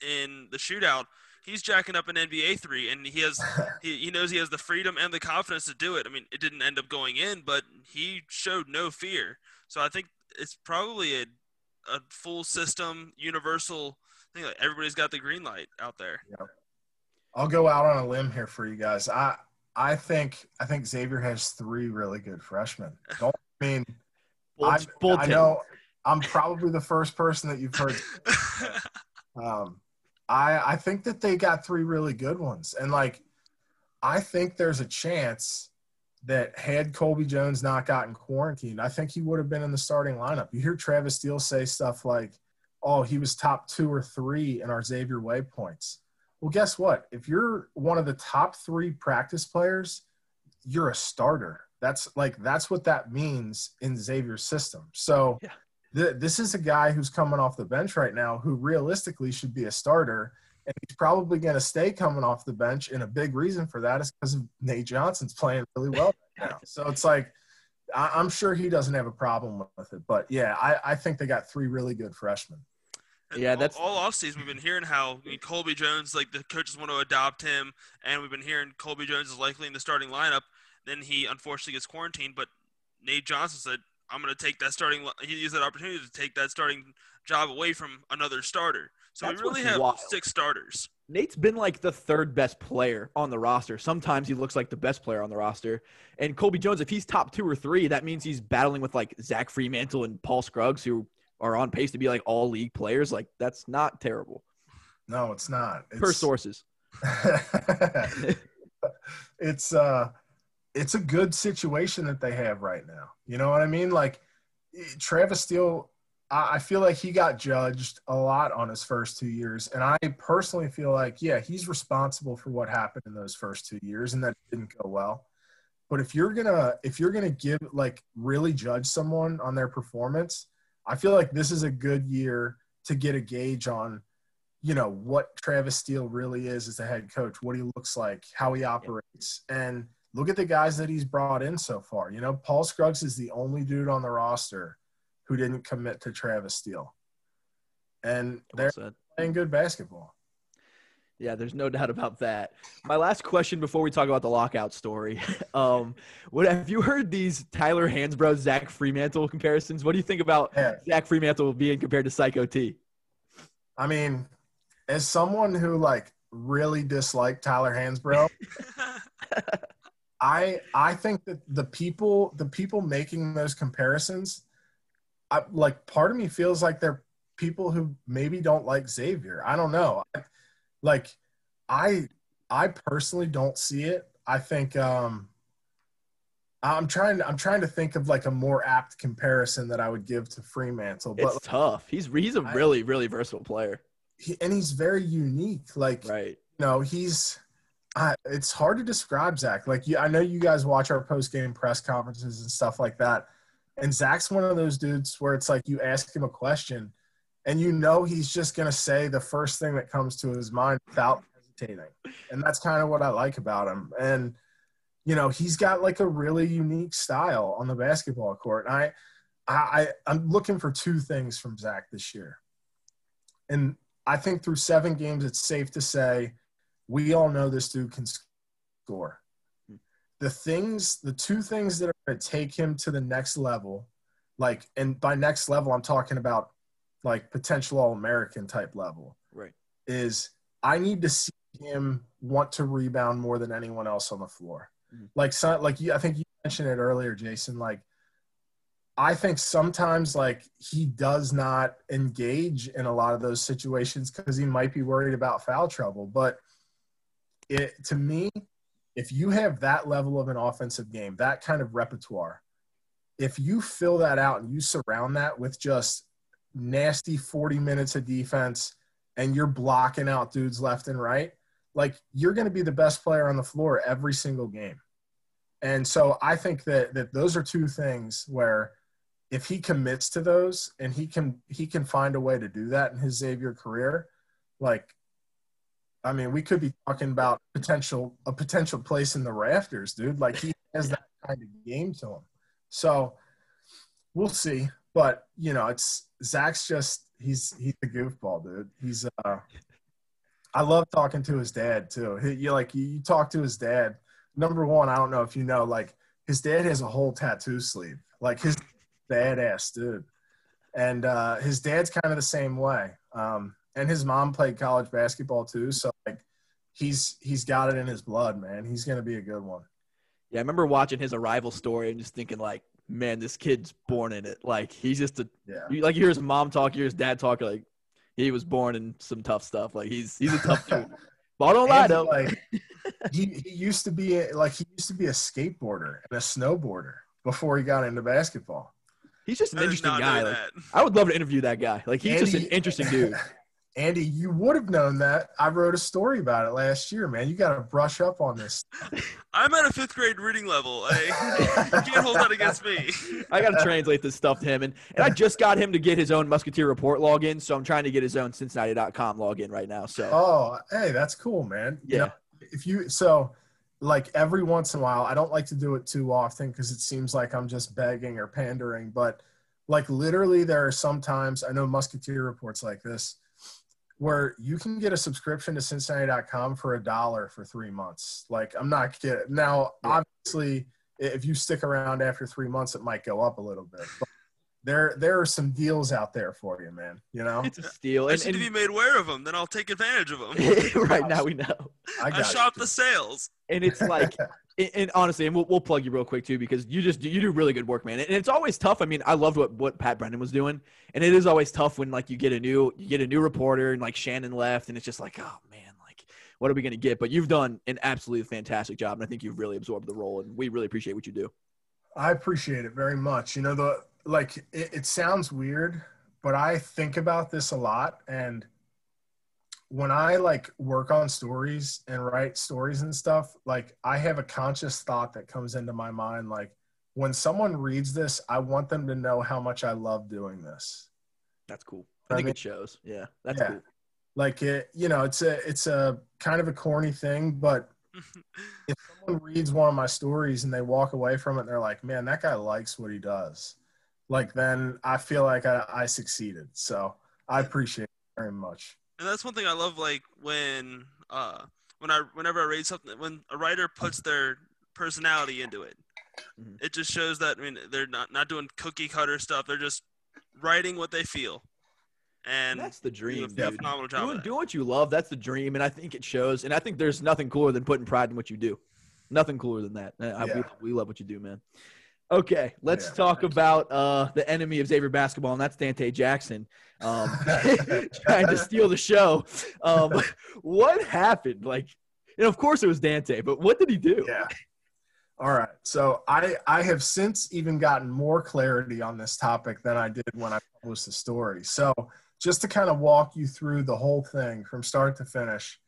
in the shootout. He's jacking up an NBA three, and he has he, he knows he has the freedom and the confidence to do it. I mean, it didn't end up going in, but he showed no fear. So I think it's probably a a full system, universal thing. Like everybody's got the green light out there. I'll go out on a limb here for you guys. I I think I think Xavier has three really good freshmen. Don't I mean I, I know I'm probably the first person that you've heard. Um, I I think that they got three really good ones, and like I think there's a chance that had Colby Jones not gotten quarantined, I think he would have been in the starting lineup. You hear Travis Steele say stuff like, "Oh, he was top two or three in our Xavier Waypoints." Well, guess what? If you're one of the top three practice players, you're a starter. That's like that's what that means in Xavier's system. So Yeah. Th- this is a guy who's coming off the bench right now who realistically should be a starter. And he's probably going to stay coming off the bench. And a big reason for that is because of Nate Johnson's playing really well right now. So it's like, I- I'm sure he doesn't have a problem with it. But yeah, I, I think they got three really good freshmen. And Yeah, all- that's- all offseason we've been hearing how I mean, Colby Jones, like the coaches want to adopt him, and we've been hearing Colby Jones is likely in the starting lineup. Then he unfortunately gets quarantined, but Nate Johnson said, "I'm going to take that starting." li- He used that opportunity to take that starting job away from another starter. So That's we really have wild. six starters. Nate's been like the third best player on the roster. Sometimes he looks like the best player on the roster. And Colby Jones, if he's top two or three, that means he's battling with like Zach Freemantle and Paul Scruggs, who are on pace to be like all league players. Like that's not terrible No, it's not. per sources. it's uh it's a good situation that they have right now. You know what I mean? Like eh, Travis Steele, I I feel like he got judged a lot on his first two years, and I personally feel like yeah, he's responsible for what happened in those first two years, and that didn't go well. But if you're gonna if you're gonna give like really judge someone on their performance, I feel like this is a good year to get a gauge on, you know, what Travis Steele really is as a head coach, what he looks like, how he operates, and look at the guys that he's brought in so far. You know, Paul Scruggs is the only dude on the roster who didn't commit to Travis Steele, and they're said. playing good basketball. Yeah, there's no doubt about that. My last question before we talk about the lockout story. Um, what have you heard these Tyler Hansbrough, Zach Freemantle comparisons? What do you think about Yeah. Zach Freemantle being compared to Psycho T? I mean, as someone who like really disliked Tyler Hansbrough, I I think that the people the people making those comparisons, I, like part of me feels like they're people who maybe don't like Xavier. I don't know. I, like I I personally don't see it. I think um I'm trying I'm trying to think of like a more apt comparison that I would give to Freemantle, but It's tough. He's he's a I- really really versatile player. he, and he's very unique. Like Right. you know, he's. Uh, it's hard to describe Zach. Like, you, I know you guys watch our post game press conferences and stuff like that, and Zach's one of those dudes where it's like you ask him a question, and you know he's just gonna say the first thing that comes to his mind without hesitating, and that's kind of what I like about him. And you know, he's got like a really unique style on the basketball court. And I, I, I'm looking for two things from Zach this year, and I think through seven games, it's safe to say we all know this dude can score. The things, the two things that are going to take him to the next level, like, and by next level, I'm talking about like potential All American type level, Right. is I need to see him want to rebound more than anyone else on the floor. Mhm. Like, like you, I think you mentioned it earlier, Jason. Like, I think sometimes like he does not engage in a lot of those situations because he might be worried about foul trouble. But it to me, if you have that level of an offensive game, that kind of repertoire, if you fill that out and you surround that with just nasty 40 minutes of defense and you're blocking out dudes left and right, like you're going to be the best player on the floor every single game. And so I think that that those are two things where if he commits to those and he can he can find a way to do that in his Xavier career, like I mean, we could be talking about potential a potential place in the rafters, dude. Like he has that kind of game to him. So we'll see. But you know, it's Zach's just he's he's a goofball, dude. He's uh I love talking to his dad too. He, you like you, you talk to his dad. Number one, I don't know if you know, like his dad has a whole tattoo sleeve. Like his badass dude. And uh, his dad's kind of the same way. Um, and his mom played college basketball too, so like he's he's got it in his blood, man. He's gonna be a good one. Yeah, I remember watching his arrival story and just thinking like, man, this kid's born in it. Like he's just a Yeah. you, like you hear his mom talk, you hear his dad talk, like he was born in some tough stuff. Like he's he's a tough dude. But I don't lie though. like he, he used to be a, like he used to be a skateboarder and a snowboarder before he got into basketball. He's just an I interesting guy. Like. I would love to interview that guy. Like he's just an interesting dude. Andy, you would have known that. I wrote a story about it last year, man. You got to brush up on this. I'm at a fifth grade reading level. I, eh? you can't hold that against me. I got to translate this stuff to him, and and I just got him to get his own Musketeer Report login, so I'm trying to get his own Cincinnati.com login right now. So Oh, hey, that's cool, man. You yeah, know, if you so like every once in a while, I don't like to do it too often because it seems like I'm just begging or pandering, but like literally there are sometimes I know Musketeer reports like this where you can get a subscription to Cincinnati.com for a dollar for three months. Like I'm not kidding. Now, Yeah. obviously, if you stick around after three months, it might go up a little bit. But there, there are some deals out there for you, man. You know, it's a steal. I And, just need to be made aware of them. Then I'll take advantage of them. right now we know, I I shop you. the sales. and it's like. And, honestly, and we'll, we'll plug you real quick too because you just you do really good work, man. And it's always tough. I mean, I loved what what Pat Brennan was doing, and it is always tough when like you get a new you get a new reporter and like Shannon left, and it's just like, oh man, like what are we to get? But you've done an absolutely fantastic job, and I think you've really absorbed the role, and we really appreciate what you do. I appreciate it very much. You know, the like it, it sounds weird, but I think about this a lot, and when I like work on stories and write stories and stuff, like I have a conscious thought that comes into my mind, like when someone reads this, I want them to know how much I love doing this. That's cool. I, I think mean- it shows. Yeah, that's Yeah. cool. Like it, you know, it's a it's a kind of a corny thing, but if someone reads one of my stories and they walk away from it and they're like, man, that guy likes what he does, like then I feel like I, I succeeded. So I appreciate it very much. And that's one thing I love. Like when uh when I whenever I read something, when a writer puts their personality into it, Mhm. it just shows that I mean they're not not doing cookie cutter stuff. They're just writing what they feel, and that's the do dream, a dude. phenomenal job. Doing, doing what you love, that's the dream, and I think it shows. And I think there's nothing cooler than putting pride in what you do. Nothing cooler than that. I, we, we love what you do, man. Okay, let's Yeah, talk about uh, the enemy of Xavier basketball, and that's Dante Jackson, um, trying to steal the show. Um, what happened? Like, and of course it was Dante, but what did he do? Yeah. All right. So I I have since even gotten more clarity on this topic than I did when I published the story. So just to kind of walk you through the whole thing from start to finish,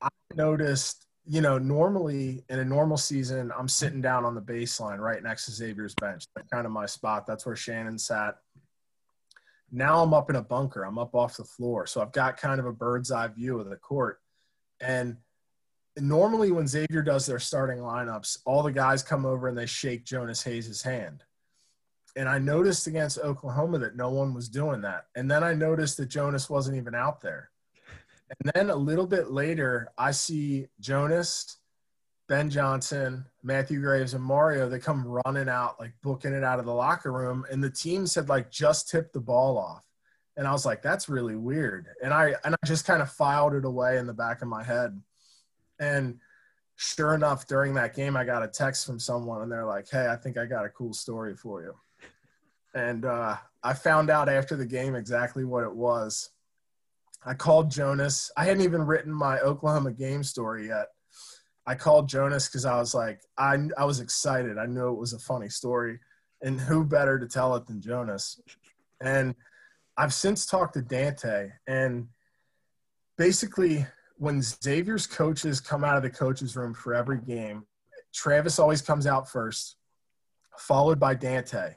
I noticed, you know, normally in a normal season, I'm sitting down on the baseline right next to Xavier's bench. That's kind of my spot. That's where Shannon sat. Now I'm up in a bunker. I'm up off the floor. So I've got kind of a bird's eye view of the court. And normally when Xavier does their starting lineups, all the guys come over and they shake Jonas Hayes' hand. And I noticed against Oklahoma that no one was doing that. And then I noticed that Jonas wasn't even out there. And then a little bit later, I see Jonas, Ben Johnson, Matthew Graves, and Mario. They come running out, like booking it out of the locker room. And the teams had like just tipped the ball off. And I was like, that's really weird. And I and I just kind of filed it away in the back of my head. And sure enough, during that game, I got a text from someone, and they're like, "Hey, I think I got a cool story for you." And uh, I found out after the game exactly what it was. I called Jonas. I hadn't even written my Oklahoma game story yet. I called Jonas because I was like, I I was excited. I knew it was a funny story, and who better to tell it than Jonas? And I've since talked to Dante, and basically when Xavier's coaches come out of the coaches room for every game, Travis always comes out first, followed by Dante.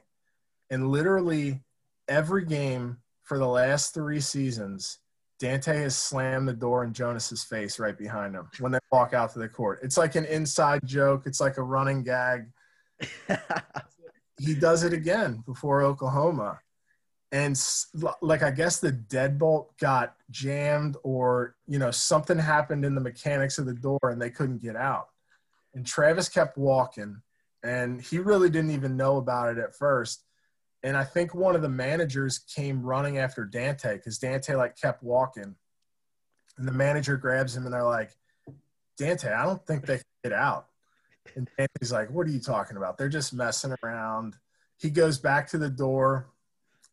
And literally every game for the last three seasons, Dante has slammed the door in Jonas's face right behind him when they walk out to the court. It's like an inside joke. It's like a running gag. He does it again before Oklahoma and like I guess the deadbolt got jammed or you know something happened in the mechanics of the door and they couldn't get out. And Travis kept walking and he really didn't even know about it at first. And I think one of the managers came running after Dante because Dante like kept walking. And the manager grabs him and they're like, Dante, I don't think they can get out. And Dante's like, What are you talking about? They're just messing around. He goes back to the door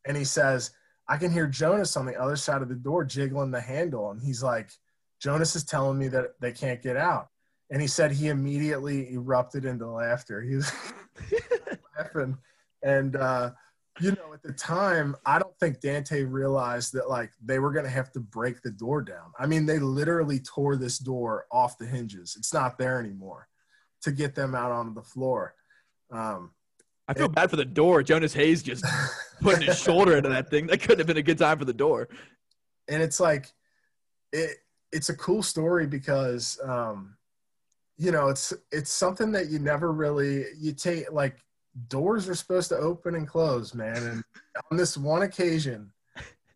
and he says, I can hear Jonas on the other side of the door jiggling the handle. And he's like, Jonas is telling me that they can't get out. And he said he immediately erupted into laughter. He was laughing. And, uh, you know, at the time, I don't think Dante realized that like they were going to have to break the door down. I mean, they literally tore this door off the hinges. It's not there anymore to get them out onto the floor. Um, I feel bad for the door. Jonas Hayes just putting his shoulder into that thing. That couldn't have been a good time for the door. and it's like it it's a cool story because um you know it's it's something that you never really you take like doors are supposed to open and close man and on this one occasion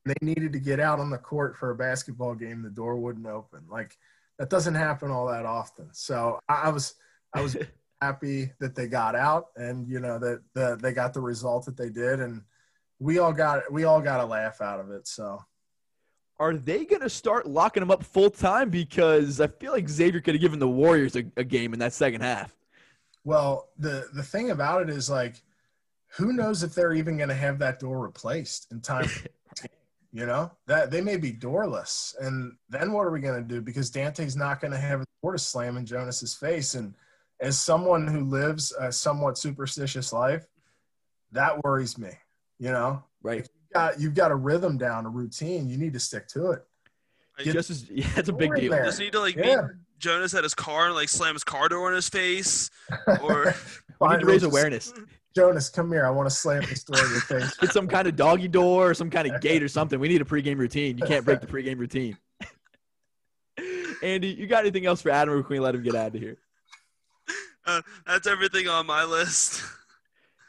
they needed to get out on the court for a basketball game the door wouldn't open like that doesn't happen all that often so i, was i was happy that they got out and you know that the, they got the result that they did and we all got we all got a laugh out of it so Are they going to start locking him up full time? Because I feel like Xavier could have given the Warriors a, a game in that second half. Well, the the thing about it is like, who knows if they're even going to have that door replaced in time? for the game? You know that they may be doorless, and then what are we going to do? Because Dante's not going to have a door to slam in Jonas's face. And as someone who lives a somewhat superstitious life, that worries me. You know, Right. you've got you've got a rhythm down, a routine. You need to stick to it. Like, Get Just as yeah, it's a big deal. there. Does he need to like Yeah. meet Jonas at his car and like slam his car door in his face? Or We need to raise awareness. Jonas, come here. I want to slam this door in your face. It's some kind of doggy door or some kind of gate or something. We need a pregame routine. You can't break the pregame routine. Andy, you got anything else for Adam or can we let him get out of here? uh, that's everything on my list.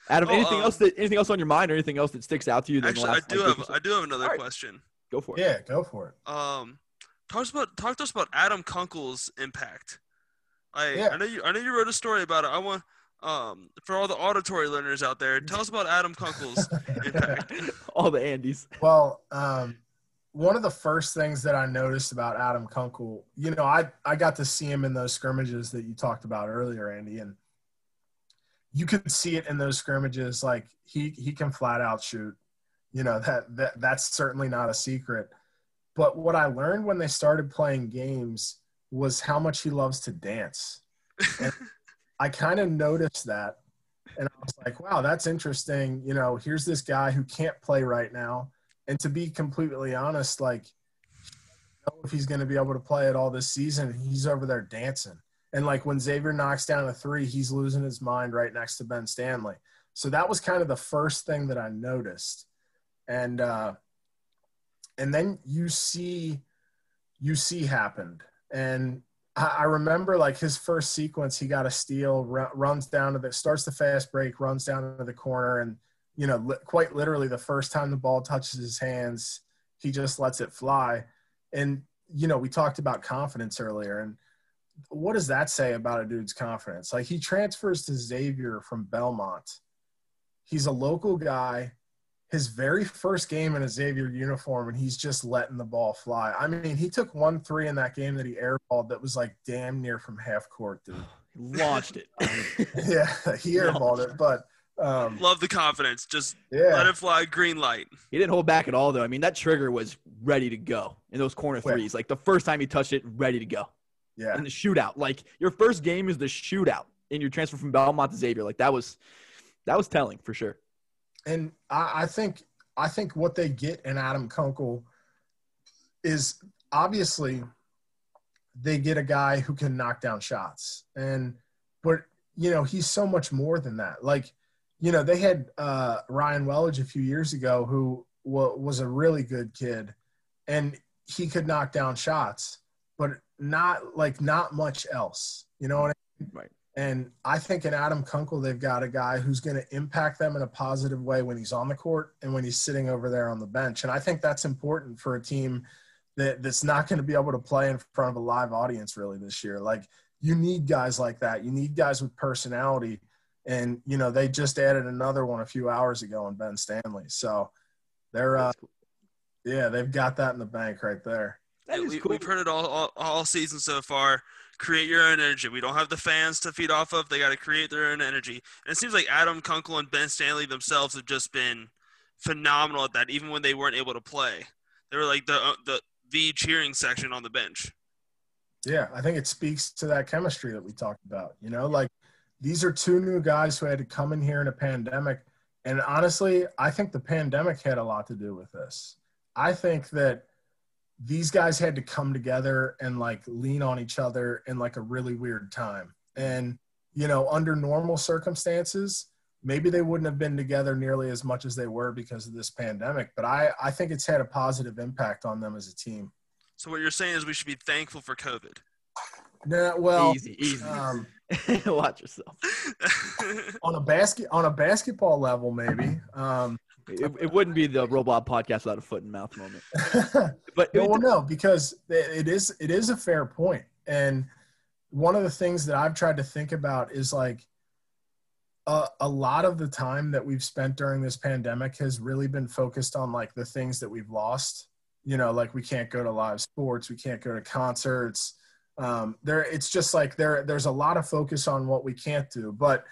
Adam, Oh, anything um, else that anything else on your mind or anything else that sticks out to you? than the Actually, I do have? I do have another All right. question. Go for it. Yeah, go for it. Um, talk to us about talk to us about Adam Kunkel's impact. I Yeah. I know you I know you wrote a story about it. I want um for all the auditory learners out there, tell us about Adam Kunkel's impact. All the Andys. Well, um, one of the first things that I noticed about Adam Kunkel, you know, I, I got to see him in those scrimmages that you talked about earlier, Andy, and you could see it in those scrimmages. Like he he can flat out shoot. You know that that that's certainly not a secret. But what I learned when they started playing games was how much he loves to dance. And I kind of noticed that, and I was like, wow, that's interesting. You know, here's this guy who can't play right now and to be completely honest, like, I don't know if he's going to be able to play it all this season. He's over there dancing, and like when Xavier knocks down a three, he's losing his mind right next to Ben Stanley. So that was kind of the first thing that I noticed, and uh, and then you see, you see happened, and I, remember like his first sequence, he got a steal, ru- runs down to the starts the fast break, runs down to the corner, and you know, li- quite literally the first time the ball touches his hands, he just lets it fly. And, you know, we talked about confidence earlier. And what does that say about a dude's confidence? Like he transfers to Xavier from Belmont. He's a local guy. His very first game in a Xavier uniform, and he's just letting the ball fly. I mean, he took one three in that game that he airballed that was like damn near from half court, dude. He launched it. yeah, he airballed it, but um, Love the confidence. Just yeah, let it fly. Green light. He didn't hold back at all, though. I mean, that trigger was ready to go in those corner Quick. threes. Like the first time he touched it, ready to go. yeah. In the shootout, like your first game is the shootout in your transfer from Belmont to Xavier. Like that was, that was telling for sure. And I, I think I think what they get in Adam Kunkel is obviously they get a guy who can knock down shots, and but you know he's so much more than that. Like you know they had uh, Ryan Welage a few years ago who wa- was a really good kid, and he could knock down shots, but not like not much else. You know what I mean? Right. And I think in Adam Kunkel, they've got a guy who's going to impact them in a positive way when he's on the court and when he's sitting over there on the bench. And I think that's important for a team that, that's not going to be able to play in front of a live audience really this year. Like you need guys like that. You need guys with personality. And, you know, they just added another one a few hours ago in Ben Stanley. So they're, uh, cool. yeah, they've got that in the bank right there. That Yeah, is we, cool. We've heard it all, all all season so far. Create your own energy. We don't have the fans to feed off of. They got to create their own energy. And it seems like Adam Kunkel and Ben Stanley themselves have just been phenomenal at that. Even when they weren't able to play, they were like the uh, the the cheering section on the bench. Yeah, I think it speaks to that chemistry that we talked about. You know, like these are two new guys who had to come in here in a pandemic. And honestly, I think the pandemic had a lot to do with this. I think that these guys had to come together and like lean on each other in like a really weird time. And, you know, under normal circumstances, maybe they wouldn't have been together nearly as much as they were because of this pandemic. But I, I think it's had a positive impact on them as a team. So what you're saying is we should be thankful for COVID. Nah, well, easy, easy. um, Watch yourself. on a basket on a basketball level, maybe. Um, It, it wouldn't be the Roll Blob podcast without a foot and mouth moment. But no, well, no, because it is it is a fair point, and one of the things that I've tried to think about is like a, a lot of the time that we've spent during this pandemic has really been focused on like the things that we've lost. You know, like we can't go to live sports, we can't go to concerts. Um, there, it's just like there. There's a lot of focus on what we can't do, but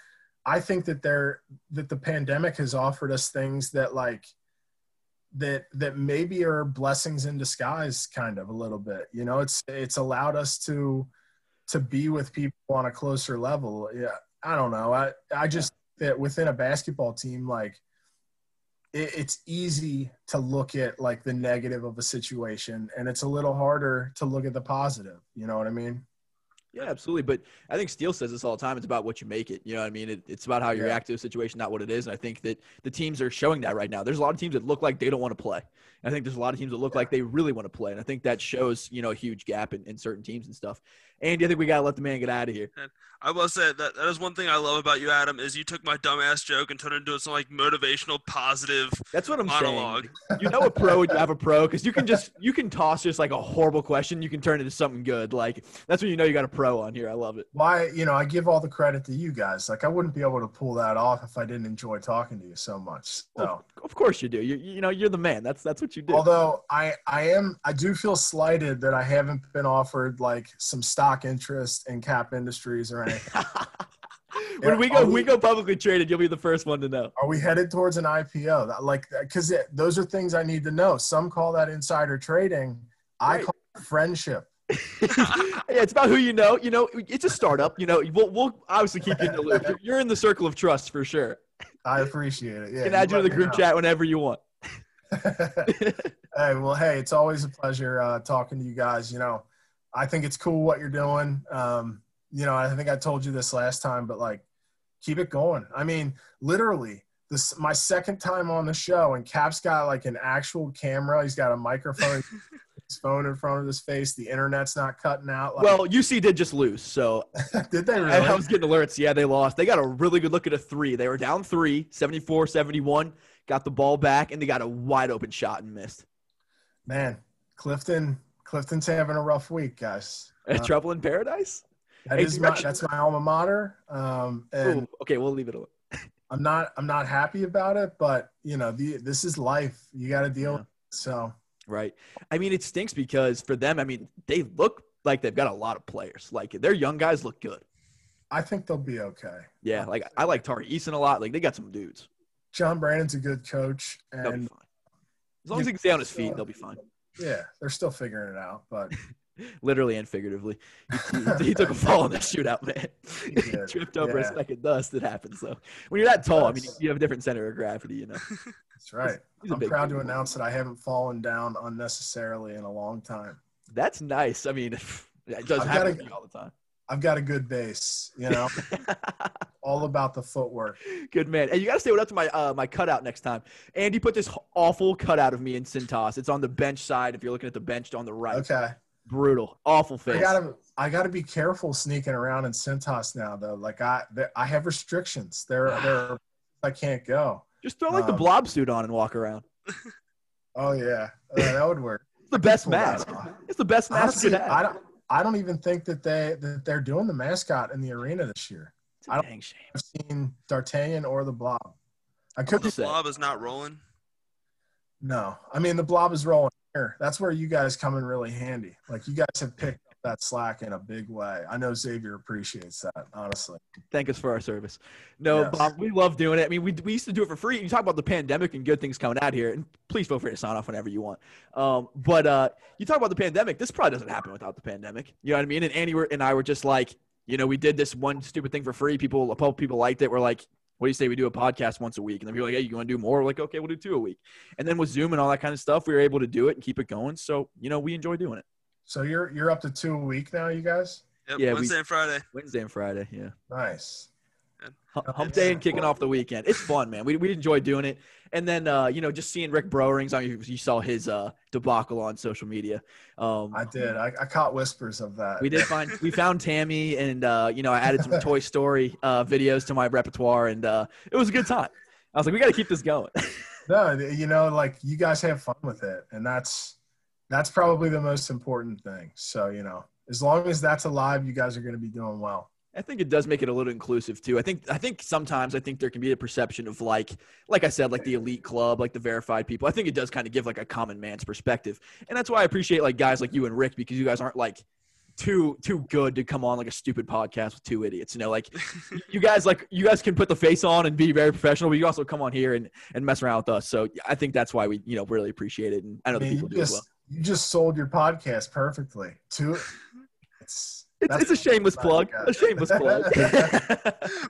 I think that there that the pandemic has offered us things that like that that maybe are blessings in disguise kind of a little bit you know? It's it's allowed us to to be with people on a closer level. Yeah i don't know. I i just that within a basketball team like it, it's easy to look at like the negative of a situation and it's a little harder to look at the positive you know what i mean Yeah, absolutely. But I think Steele says this all the time. It's about what you make it. You know what I mean? It, it's about how you Yeah. react to a situation, not what it is. And I think that the teams are showing that right now. There's a lot of teams that look like they don't want to play. And I think there's a lot of teams that look like they really want to play. And I think that shows, you know, a huge gap in, in certain teams and stuff. Andy, I think we got to let the man get out of here. I will say that that is one thing I love about you, Adam, is you took my dumbass joke and turned it into some like motivational, positive. That's what I'm Monologue. saying. You know a pro when you have a pro because you can just you can toss just like a horrible question, you can turn it into something good. Like that's when you know you got a pro on here. I love it. why you know i give all the credit to you guys like i wouldn't be able to pull that off if i didn't enjoy talking to you so much so Well, of course you do. You you know you're the man. That's that's what you do. Although I I am I do feel slighted that I haven't been offered like some stock interest in Cap Industries or anything. when we go we we- go publicly traded, you'll be the first one to know. Are we headed towards an IPO? Like because those are things I need to know. Some call that insider trading. I call it friendship. yeah, it's about who you know. You know, it's a startup. You know, we'll, we'll obviously keep you in the loop. You're- You're in the circle of trust for sure. I appreciate it. Yeah, You can add you to the group know. chat whenever you want. hey, well, hey, it's always a pleasure uh, talking to you guys. You know, I think it's cool what you're doing. Um, you know, I think I told you this last time, but like, keep it going. I mean, literally, this my second time on the show, and Cap's got like an actual camera. He's got a microphone, his phone in front of his face. The internet's not cutting out. Like, Well, UC did just lose, so did they I. I was getting alerts. Yeah, they lost. They got a really good look at a three. They were down three, 74 71, got the ball back, and they got a wide open shot and missed. Man, Clifton, Clifton's having a rough week, guys. Uh, Trouble in paradise? that is my, that's my alma mater. Um, and Ooh, okay, we'll leave it alone. I'm not I'm not happy about it, but you know, the this is life. You got to deal Yeah. with it. So Right. I mean, it stinks because for them, I mean, they look like they've got a lot of players. Like their young guys look good. I think they'll be okay. Yeah, like I like Tari Eason a lot. Like they got some dudes. John Brannen's a good coach, and fine. As long as he can stay on his feet, they'll be fine. Yeah, they're still figuring it out. But Literally and figuratively. He, he- he took a fall in the shootout, man. He He tripped over a yeah. second dust. It happens. So when you're that tall, I mean, you have a different center of gravity. You know, that's right. he's a I'm proud to announce that I haven't fallen down unnecessarily in a long time. That's nice. I mean, it does I've happen gotta- to me all the time. I've got a good base, you know, all about the footwork. Good man. And you got to stay up to my uh, my cutout next time. Andy put this awful cutout of me in Cintas. It's on the bench side. If you're looking at the bench on the right, Okay, brutal, awful face. I gotta I gotta be careful sneaking around in Cintas now, though. Like I I have restrictions. There there I can't go. Just throw like the Um, blob suit on and walk around. Oh yeah, Uh, that would work. It's the best mask. It's the best mask Honestly, you could have. I don't. I don't even think that they that they're doing the mascot in the arena this year. It's a I don't- dang shame. I've seen D'Artagnan or the Blob. I could The say. blob is not rolling. no. I mean, the Blob is rolling here. That's where you guys come in really handy. Like you guys have picked up that slack in a big way. I know Xavier appreciates that. Honestly, Thank us for our service. No, Yes. Bob, we love doing it. I mean, we, we used to do it for free. You talk about the pandemic and good things coming out here, and please feel free to sign off whenever you want. Um, but uh, you talk about the pandemic. This probably doesn't happen without the pandemic. You know what I mean? And Andy were, and I were just like, you know, we did this one stupid thing for free. People, a couple people liked it. We're like, what do you say we do a podcast once a week? And then people were like, hey, you want to do more? We're like, okay, we'll do two a week. And then with Zoom and all that kind of stuff, we were able to do it and keep it going. So, you know, we enjoy doing it. so you're you're up to two a week now, you guys. Yep, Yeah, we- Wednesday and Friday. Wednesday and Friday. Yeah. Nice. Hump hump day and kicking off the weekend. It's fun, man. We, we enjoy doing it. And then, uh, you know, just seeing Rick Broerings. I mean, you saw his uh, debacle on social media. Um, I did. I, I caught whispers of that. we did find we found Tammy, and uh, you know, I added some Toy Story uh, videos to my repertoire, and uh, it was a good time. I was like, we got to keep this going. No, you know, like you guys have fun with it, and that's that's probably the most important thing. So you know, as long as that's alive, you guys are going to be doing well. I think it does make it a little inclusive too. I think I think sometimes I think there can be a perception of like like I said like the elite club, like the verified people. I think it does kind of give like a common man's perspective. And that's why I appreciate like guys like you and Rick because you guys aren't like too too good to come on like a stupid podcast with two idiots. You know, like you guys like you guys can put the face on and be very professional, but you also come on here and and mess around with us. So I think that's why we you know really appreciate it, and I know I the people you do as just, well. you just sold your podcast perfectly. Two. It's It's, it's a shameless plug. A shameless plug.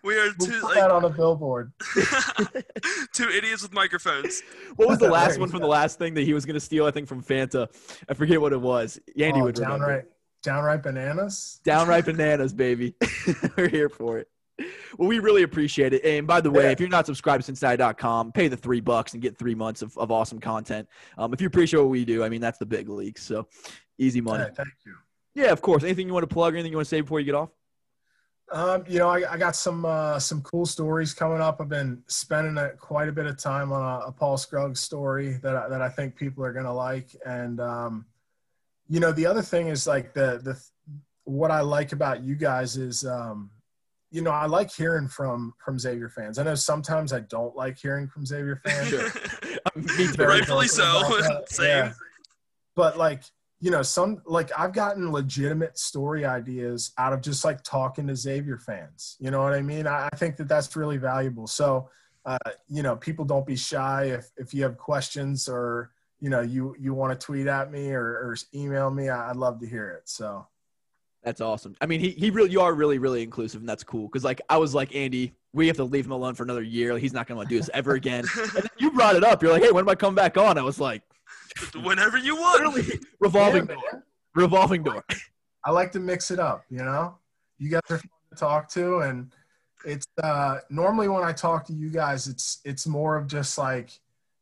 we are We'll two put like that on a billboard. two idiots with microphones. what was the last one from the last thing that he was going to steal? I think from Fanta. I forget what it was. Andy Oh, would remember. downright, downright bananas. Downright bananas, baby. We're here for it. Well, we really appreciate it. And by the way, Yeah. if you're not subscribed to Cincinnati.com, pay the three bucks and get three months of, of awesome content. Um, if you appreciate what we do, I mean, that's the big league. So easy money. Hey, thank you. Yeah, of course. Anything you want to plug or anything you want to say before you get off? Um, you know, I, I got some uh, some cool stories coming up. I've been spending a, quite a bit of time on a, a Paul Scruggs story that I, that I think people are gonna like. And um, you know, the other thing is like the the what I like about you guys is um, you know I like hearing from from Xavier fans. I know sometimes I don't like hearing from Xavier fans. Sure. Me too. Very Rightfully so. vocal about that. Same. Yeah. But like, you know, some like I've gotten legitimate story ideas out of just like talking to Xavier fans. You know what I mean? I, I think that that's really valuable. So, uh, you know, people don't be shy if if you have questions or you know you you want to tweet at me or, or email me. I, I'd love to hear it. So. That's awesome. I mean, he, he really, you are really, really inclusive, and that's cool. Because like I was like, Andy, we have to leave him alone for another year. Like, he's not going to do this ever again. and then you brought it up. You're like, hey, when am I coming back on? I was like, Whenever you want. literally revolving Yeah, door, man. revolving door. I like to mix it up, you know? You guys are fun to talk to and it's uh normally when I talk to you guys it's it's more of just like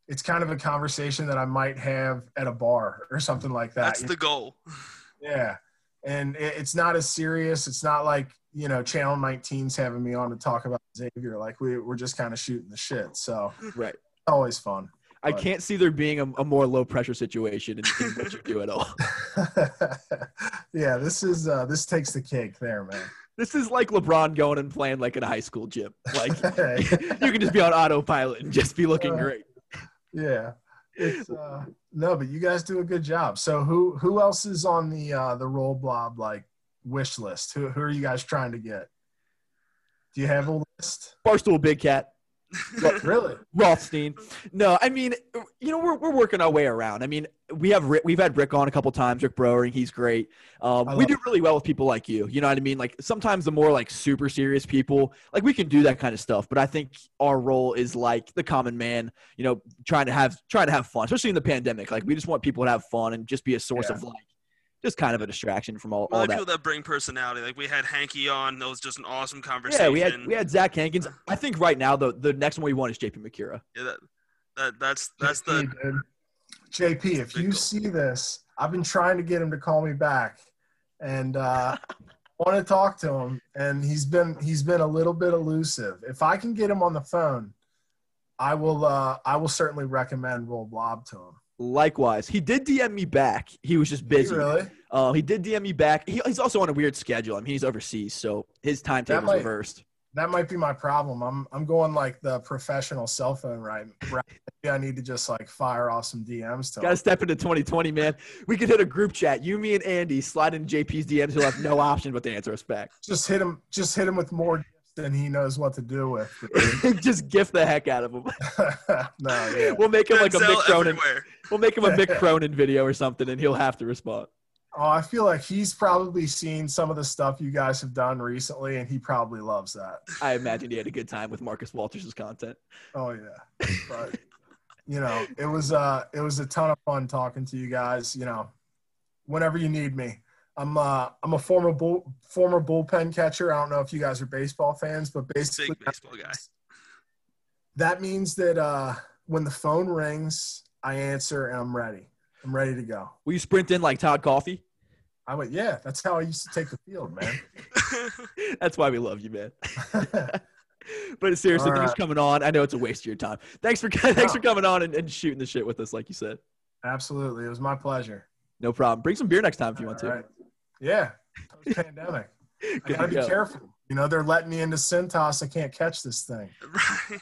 it's kind of a conversation that I might have at a bar or something like that. That's you the goal. yeah. And it, it's not as serious. It's not like, you know, Channel 19's having me on to talk about Xavier. Like we, we're just kind of shooting the shit. So Right. always fun. I can't see there being a, a more low pressure situation in, in what you do at all. yeah, this is uh this takes the cake there, man. This is like LeBron going and playing like in a high school gym. Like you can just be on autopilot and just be looking Uh, great. yeah. It's uh no, but you guys do a good job. So who who else is on the uh the roll blob like wish list? Who who are you guys trying to get? Do you have a list? Barstool Big Cat. really? Rothstein. No, I mean, you know, we're, we're working our way around. I mean, we have Rick, we've had Rick on a couple times, Rick Broerings. He's great. Um, we do really well with people like you. You know what I mean? Like sometimes the more like super serious people, like we can do that kind of stuff. But I think our role is like the common man. You know, trying to have trying to have fun, especially in the pandemic. Like we just want people to have fun and just be a source Yeah. of like just kind of a distraction from all, I all that. people that bring personality. Like we had Hanky on. That was just an awesome conversation. Yeah, we had we had Zach Hankins. I think right now the the next one we want is JP Macura. Yeah, that, that that's that's the JP, dude. JP, if you Big see this, I've been trying to get him to call me back and uh want to talk to him and he's been he's been a little bit elusive. If I can get him on the phone, I will uh I will certainly recommend Roll Blob to him. Likewise, he did DM me back. He was just busy. Really? Uh, he did DM me back. He, he's also on a weird schedule. I mean, he's overseas, so his timetable's might- reversed. That might be my problem. I'm I'm going like the professional cell phone right. right. I need to just like fire off some DMs to Got to step into 2020, man. We could hit a group chat. You, me, and Andy slide in JP's DMs. He'll have no option but to answer us back. Just hit him just hit him with more gifts than he knows what to do with. just gift the heck out of him. no, yeah. We'll make him like a Denzel Mick Cronin. everywhere. We'll make him a Mick Cronin video or something, and he'll have to respond. Oh, I feel like he's probably seen some of the stuff you guys have done recently, and he probably loves that. I imagine he had a good time with Marcus Walters' content. Oh yeah, but you know, it was uh, it was a ton of fun talking to you guys. You know, whenever you need me, I'm uh, I'm a former bull former bullpen catcher. I don't know if you guys are baseball fans, but basically Big baseball guy. that means that uh, when the phone rings, I answer and I'm ready. I'm ready to go. Will you sprint in like Todd Coffey? I went, yeah, that's how I used to take the field, man. That's why we love you, man. but seriously, All thanks for coming on. I know it's a waste of your time. Thanks for thanks for coming on and, and shooting the shit with us, like you said. Absolutely, it was my pleasure. No problem. Bring some beer next time if you want to. All right. Yeah, post pandemic. I gotta be go. careful. You know, they're letting me into Cintas. I can't catch this thing. right.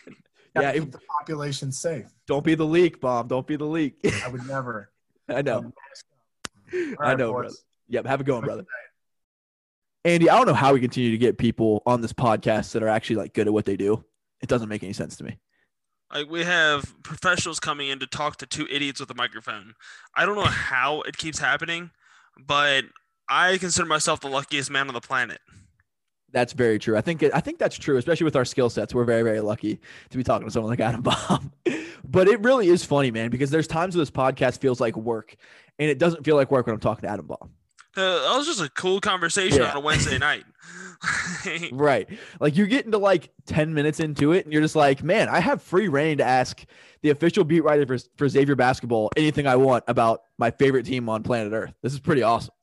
Yeah, keep it- the population safe. Don't be the leak, Bob. Don't be the leak. I would never. I know. All I know, boys. brother. Yep. Have a good one, brother. Andy, I don't know how we continue to get people on this podcast that are actually like good at what they do. It doesn't make any sense to me. Like we have professionals coming in to talk to two idiots with a microphone. I don't know how it keeps happening, but I consider myself the luckiest man on the planet. That's very true. I think it, I think that's true, especially with our skill sets. We're very very lucky to be talking to someone like Adam Baum. but it really is funny, man, because there's times where this podcast feels like work, and it doesn't feel like work when I'm talking to Adam Baum. Uh, that was just a cool conversation Yeah. on a Wednesday night. Right. Like you're getting to like 10 minutes into it and you're just like, man, I have free reign to ask the official beat writer for, for Xavier basketball anything I want about my favorite team on planet Earth. This is pretty awesome.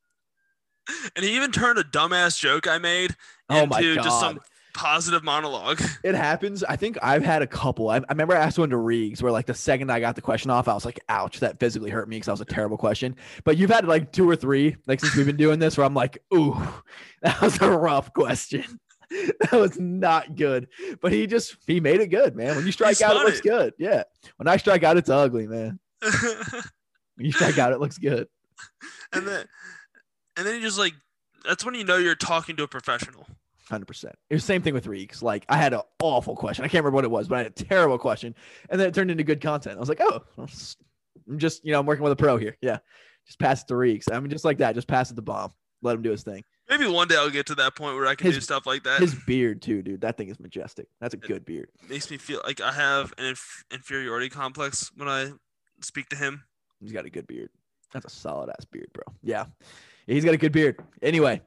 and he even turned a dumbass joke I made Oh into just some positive monologue. It happens. I think I've had a couple. I, I remember I asked one to Reegs where like the second I got the question off, I was like, ouch, that physically hurt me because that was a terrible question. But you've had like two or three, like since we've been doing this, where I'm like, ooh, that was a rough question. That was not good. But he just he made it good, man. When you strike out, it looks it. good. Yeah. When I strike out, it's ugly, man. When you strike out, it looks good. and then and then you just like that's when you know you're talking to a professional. Hundred percent. It was the same thing with Reeks. Like I had an awful question. I can't remember what it was, but I had a terrible question, and then it turned into good content. I was like, oh, I'm just you know I'm working with a pro here. Yeah, just pass it to Reeks. I mean, just like that. Just pass it to Baum. Let him do his thing. Maybe one day I'll get to that point where I can His- do stuff like that. His beard too, dude. That thing is majestic. That's a good beard. makes me feel like I have an inf- inferiority complex when I speak to him. He's got a good beard. That's a solid ass beard, bro. Yeah. He's got a good beard. Anyway,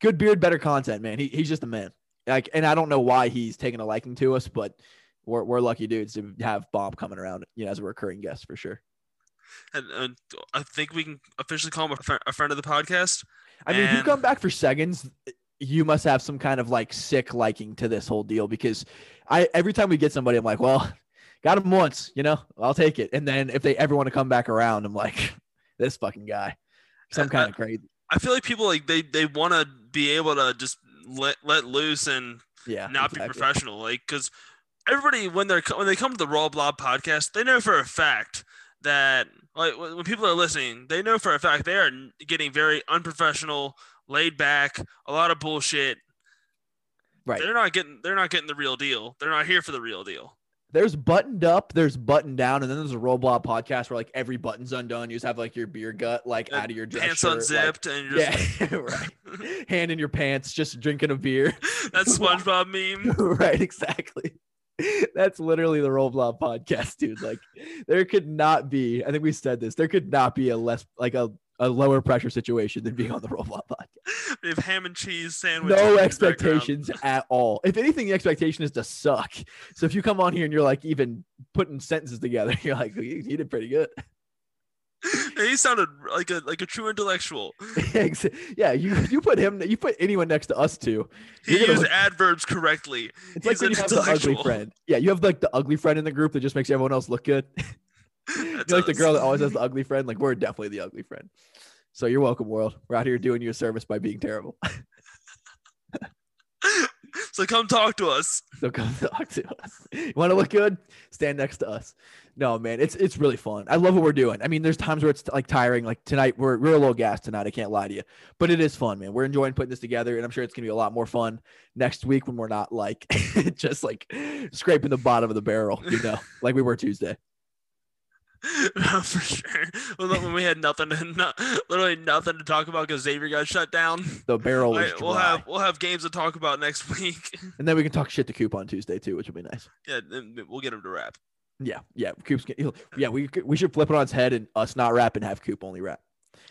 good beard, better content, man. He, he's just a man. Like, and I don't know why he's taking a liking to us, but we're, we're lucky dudes to have Baum coming around, you know, as a recurring guest for sure. And, and I think we can officially call him a, fri a friend of the podcast. I mean, if you come back for seconds, you must have some kind of like sick liking to this whole deal because I every time we get somebody, I'm like, well, got him once, you know, I'll take it. And then if they ever want to come back around, I'm like, this fucking guy, some kind of crazy. I feel like people like they they want to be able to just let let loose and Yeah, not be professional. Like because everybody when they're when they come to the Roll Blob podcast, they know for a fact that like when when people are listening, they know for a fact they are getting very unprofessional, laid back, a lot of bullshit. Right. They're not getting they're not getting the real deal. They're not here for the real deal. There's buttoned up, there's buttoned down, and then there's a Roll Blob podcast where like every button's undone. You just have like your beer gut like Uh, out of your dress Pants shirt, like- unzipped and you're just yeah, right. Hand in your pants, just drinking a beer. that SpongeBob meme. right, exactly. That's literally the Roll Blob podcast, dude. Like, there could not be. I think we said this. There could not be a less like a, a lower pressure situation than being on the Roll Blob podcast. We have ham and cheese sandwich. No expectations at all. If anything, the expectation is to suck. So if you come on here and you're like even putting sentences together, you're like, you, you did pretty good. he sounded like a like a true intellectual. Yeah, you you put him, you put anyone next to us two. He used look- adverbs correctly. It's like He's when an you have the ugly friend. Yeah, you have like the ugly friend in the group that just makes everyone else look good. You're like the girl that always has the ugly friend. Like we're definitely the ugly friend. So you're welcome, world. We're out here doing you a service by being terrible. so come talk to us. so come talk to us. You want to look good? Stand next to us. No, man, it's it's really fun. I love what we're doing. I mean, there's times where it's like tiring. Like tonight, we're we're a little gas tonight. I can't lie to you, but it is fun, man. We're enjoying putting this together, and I'm sure it's gonna be a lot more fun next week when we're not like just like scraping the bottom of the barrel, you know, like we were Tuesday. For sure. When, we had nothing to no, literally nothing to talk about because Xavier got shut down. The barrel was Like, we'll have we'll have games to talk about next week. and then we can talk shit to Coop on Tuesday too, which will be nice. yeah, we'll get him to rap. Yeah, yeah. Coop's yeah. We we should flip it on its head and us not rap and have Coop only rap.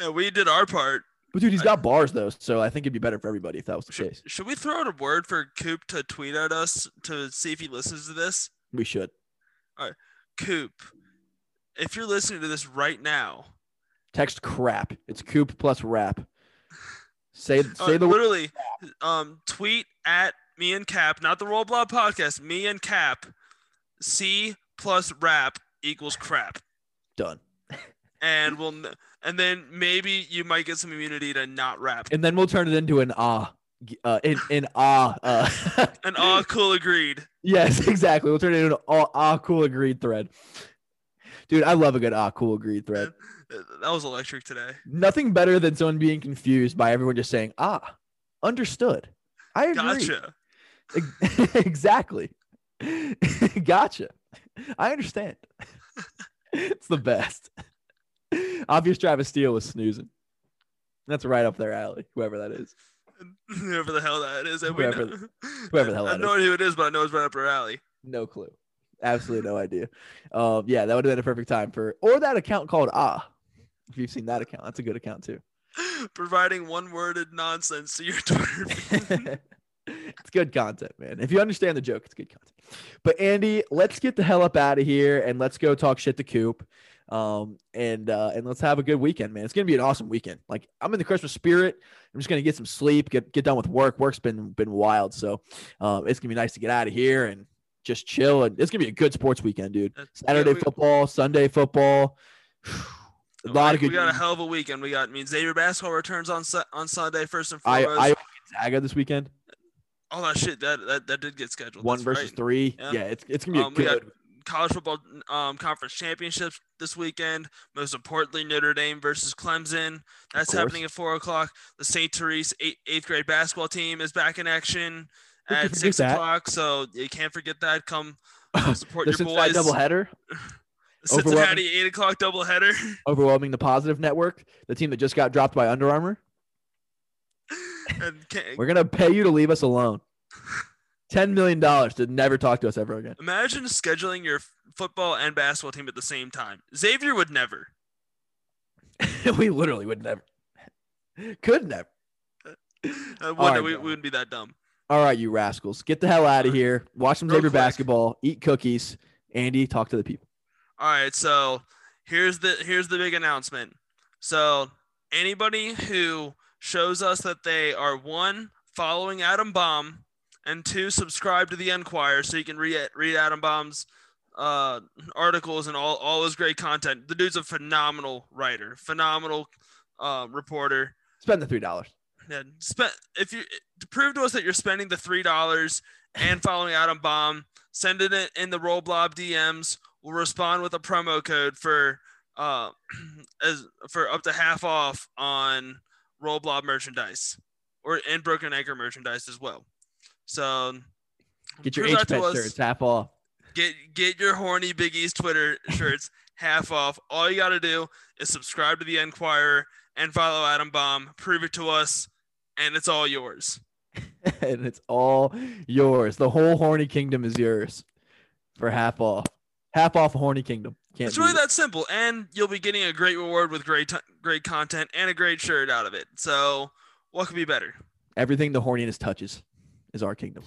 Yeah, we did our part. But dude, he's got bars though, so I think it'd be better for everybody if that was the Should, case. should we throw out a word for Coop to tweet at us to see if he listens to this? We should. All right, Coop, if you're listening to this right now, Text crap. It's Coop plus rap. Say uh, say the word. literally, um, tweet at me and Cap, not the Roll Blob podcast. Me and Cap, C plus rap equals crap, done. and we'll and then maybe you might get some immunity to not rap. And then we'll turn it into an ah. Uh, in in ah. Uh, And all cool agreed. yes, exactly. We'll turn it into an ah, ah cool agreed thread. Dude, I love a good ah cool agreed thread. That was electric today. Nothing better than someone being confused by everyone just saying ah. Understood. I agree. Gotcha. exactly. gotcha. I understand. it's the best. Obvious Travis Steele was snoozing. That's right up their alley, whoever that is. whoever the hell that is. Whoever- know- whoever the hell I have no idea who it is, but I know it's right up our alley. No clue. Absolutely no idea. Um, yeah, that would have been a perfect time for, or that account called Ah. If you've seen that account, that's a good account too. Providing one-worded nonsense to your Twitter it's good content, man. If you understand the joke, it's good content. But Andy, let's get the hell up out of here and let's go talk shit to Coop. Um, and uh, and let's have a good weekend, man. It's gonna be an awesome weekend. Like I'm in the Christmas spirit. I'm just gonna get some sleep, get get done with work. Work's been been wild, so um, it's gonna be nice to get out of here and just chill. And it's gonna be a good sports weekend, dude. That's- Saturday yeah, we- football, Sunday football. a lot we, of good. We got a hell of a weekend. We got I mean Xavier basketball returns on on Sunday first and I foremost. I Gonzaga this weekend. All that shit that that, that did get scheduled. One That's versus right. three. Yeah. Yeah. it's it's gonna be a Um, good. college football um, conference championships this weekend. Most importantly, Notre Dame versus Clemson. That's happening at four o'clock. The St. Therese eight, eighth grade basketball team is back in action at six o'clock. So you can't forget that. Come support your Cincinnati boys. doubleheader, The Cincinnati eight o'clock doubleheader. overwhelming the positive network, the team that just got dropped by Under Armour. We're gonna pay you to leave us alone. Ten million dollars to never talk to us ever again. imagine scheduling your football and basketball team at the same time. Xavier would never. we literally would never, could never. Uh, one All right, we, we wouldn't be that dumb. All right, you rascals, get the hell out of here. Watch some Real Xavier quick. basketball. Eat cookies. Andy, talk to the people. All right, so here's the here's the big announcement. So anybody who shows us that they are one following Adam Baum and two subscribe to the Enquirer, so you can read read Adam Baum's uh, articles and all all his great content. The dude's a phenomenal writer, phenomenal uh, reporter. Spend the three dollars. Yeah, spend if you to prove to us that you're spending the three dollars and following Adam Baum, send it in, the Roll Blob DMs. We'll respond with a promo code for uh as for up to half off on Roll Blob merchandise or and Broken Anchor merchandise as well. So Get your H that to pet shirts half off. Get get your horny Big East Twitter shirts half off. All you got to do is subscribe to the Enquirer and follow Adam Baum. Prove it to us, and it's all yours. and it's all yours. The whole Horny Kingdom is yours for half off. Half off a Horny Kingdom. Can't it's really it. that simple, and you'll be getting a great reward with great t- great content and a great shirt out of it. So, what could be better? Everything the horniness touches is our kingdom.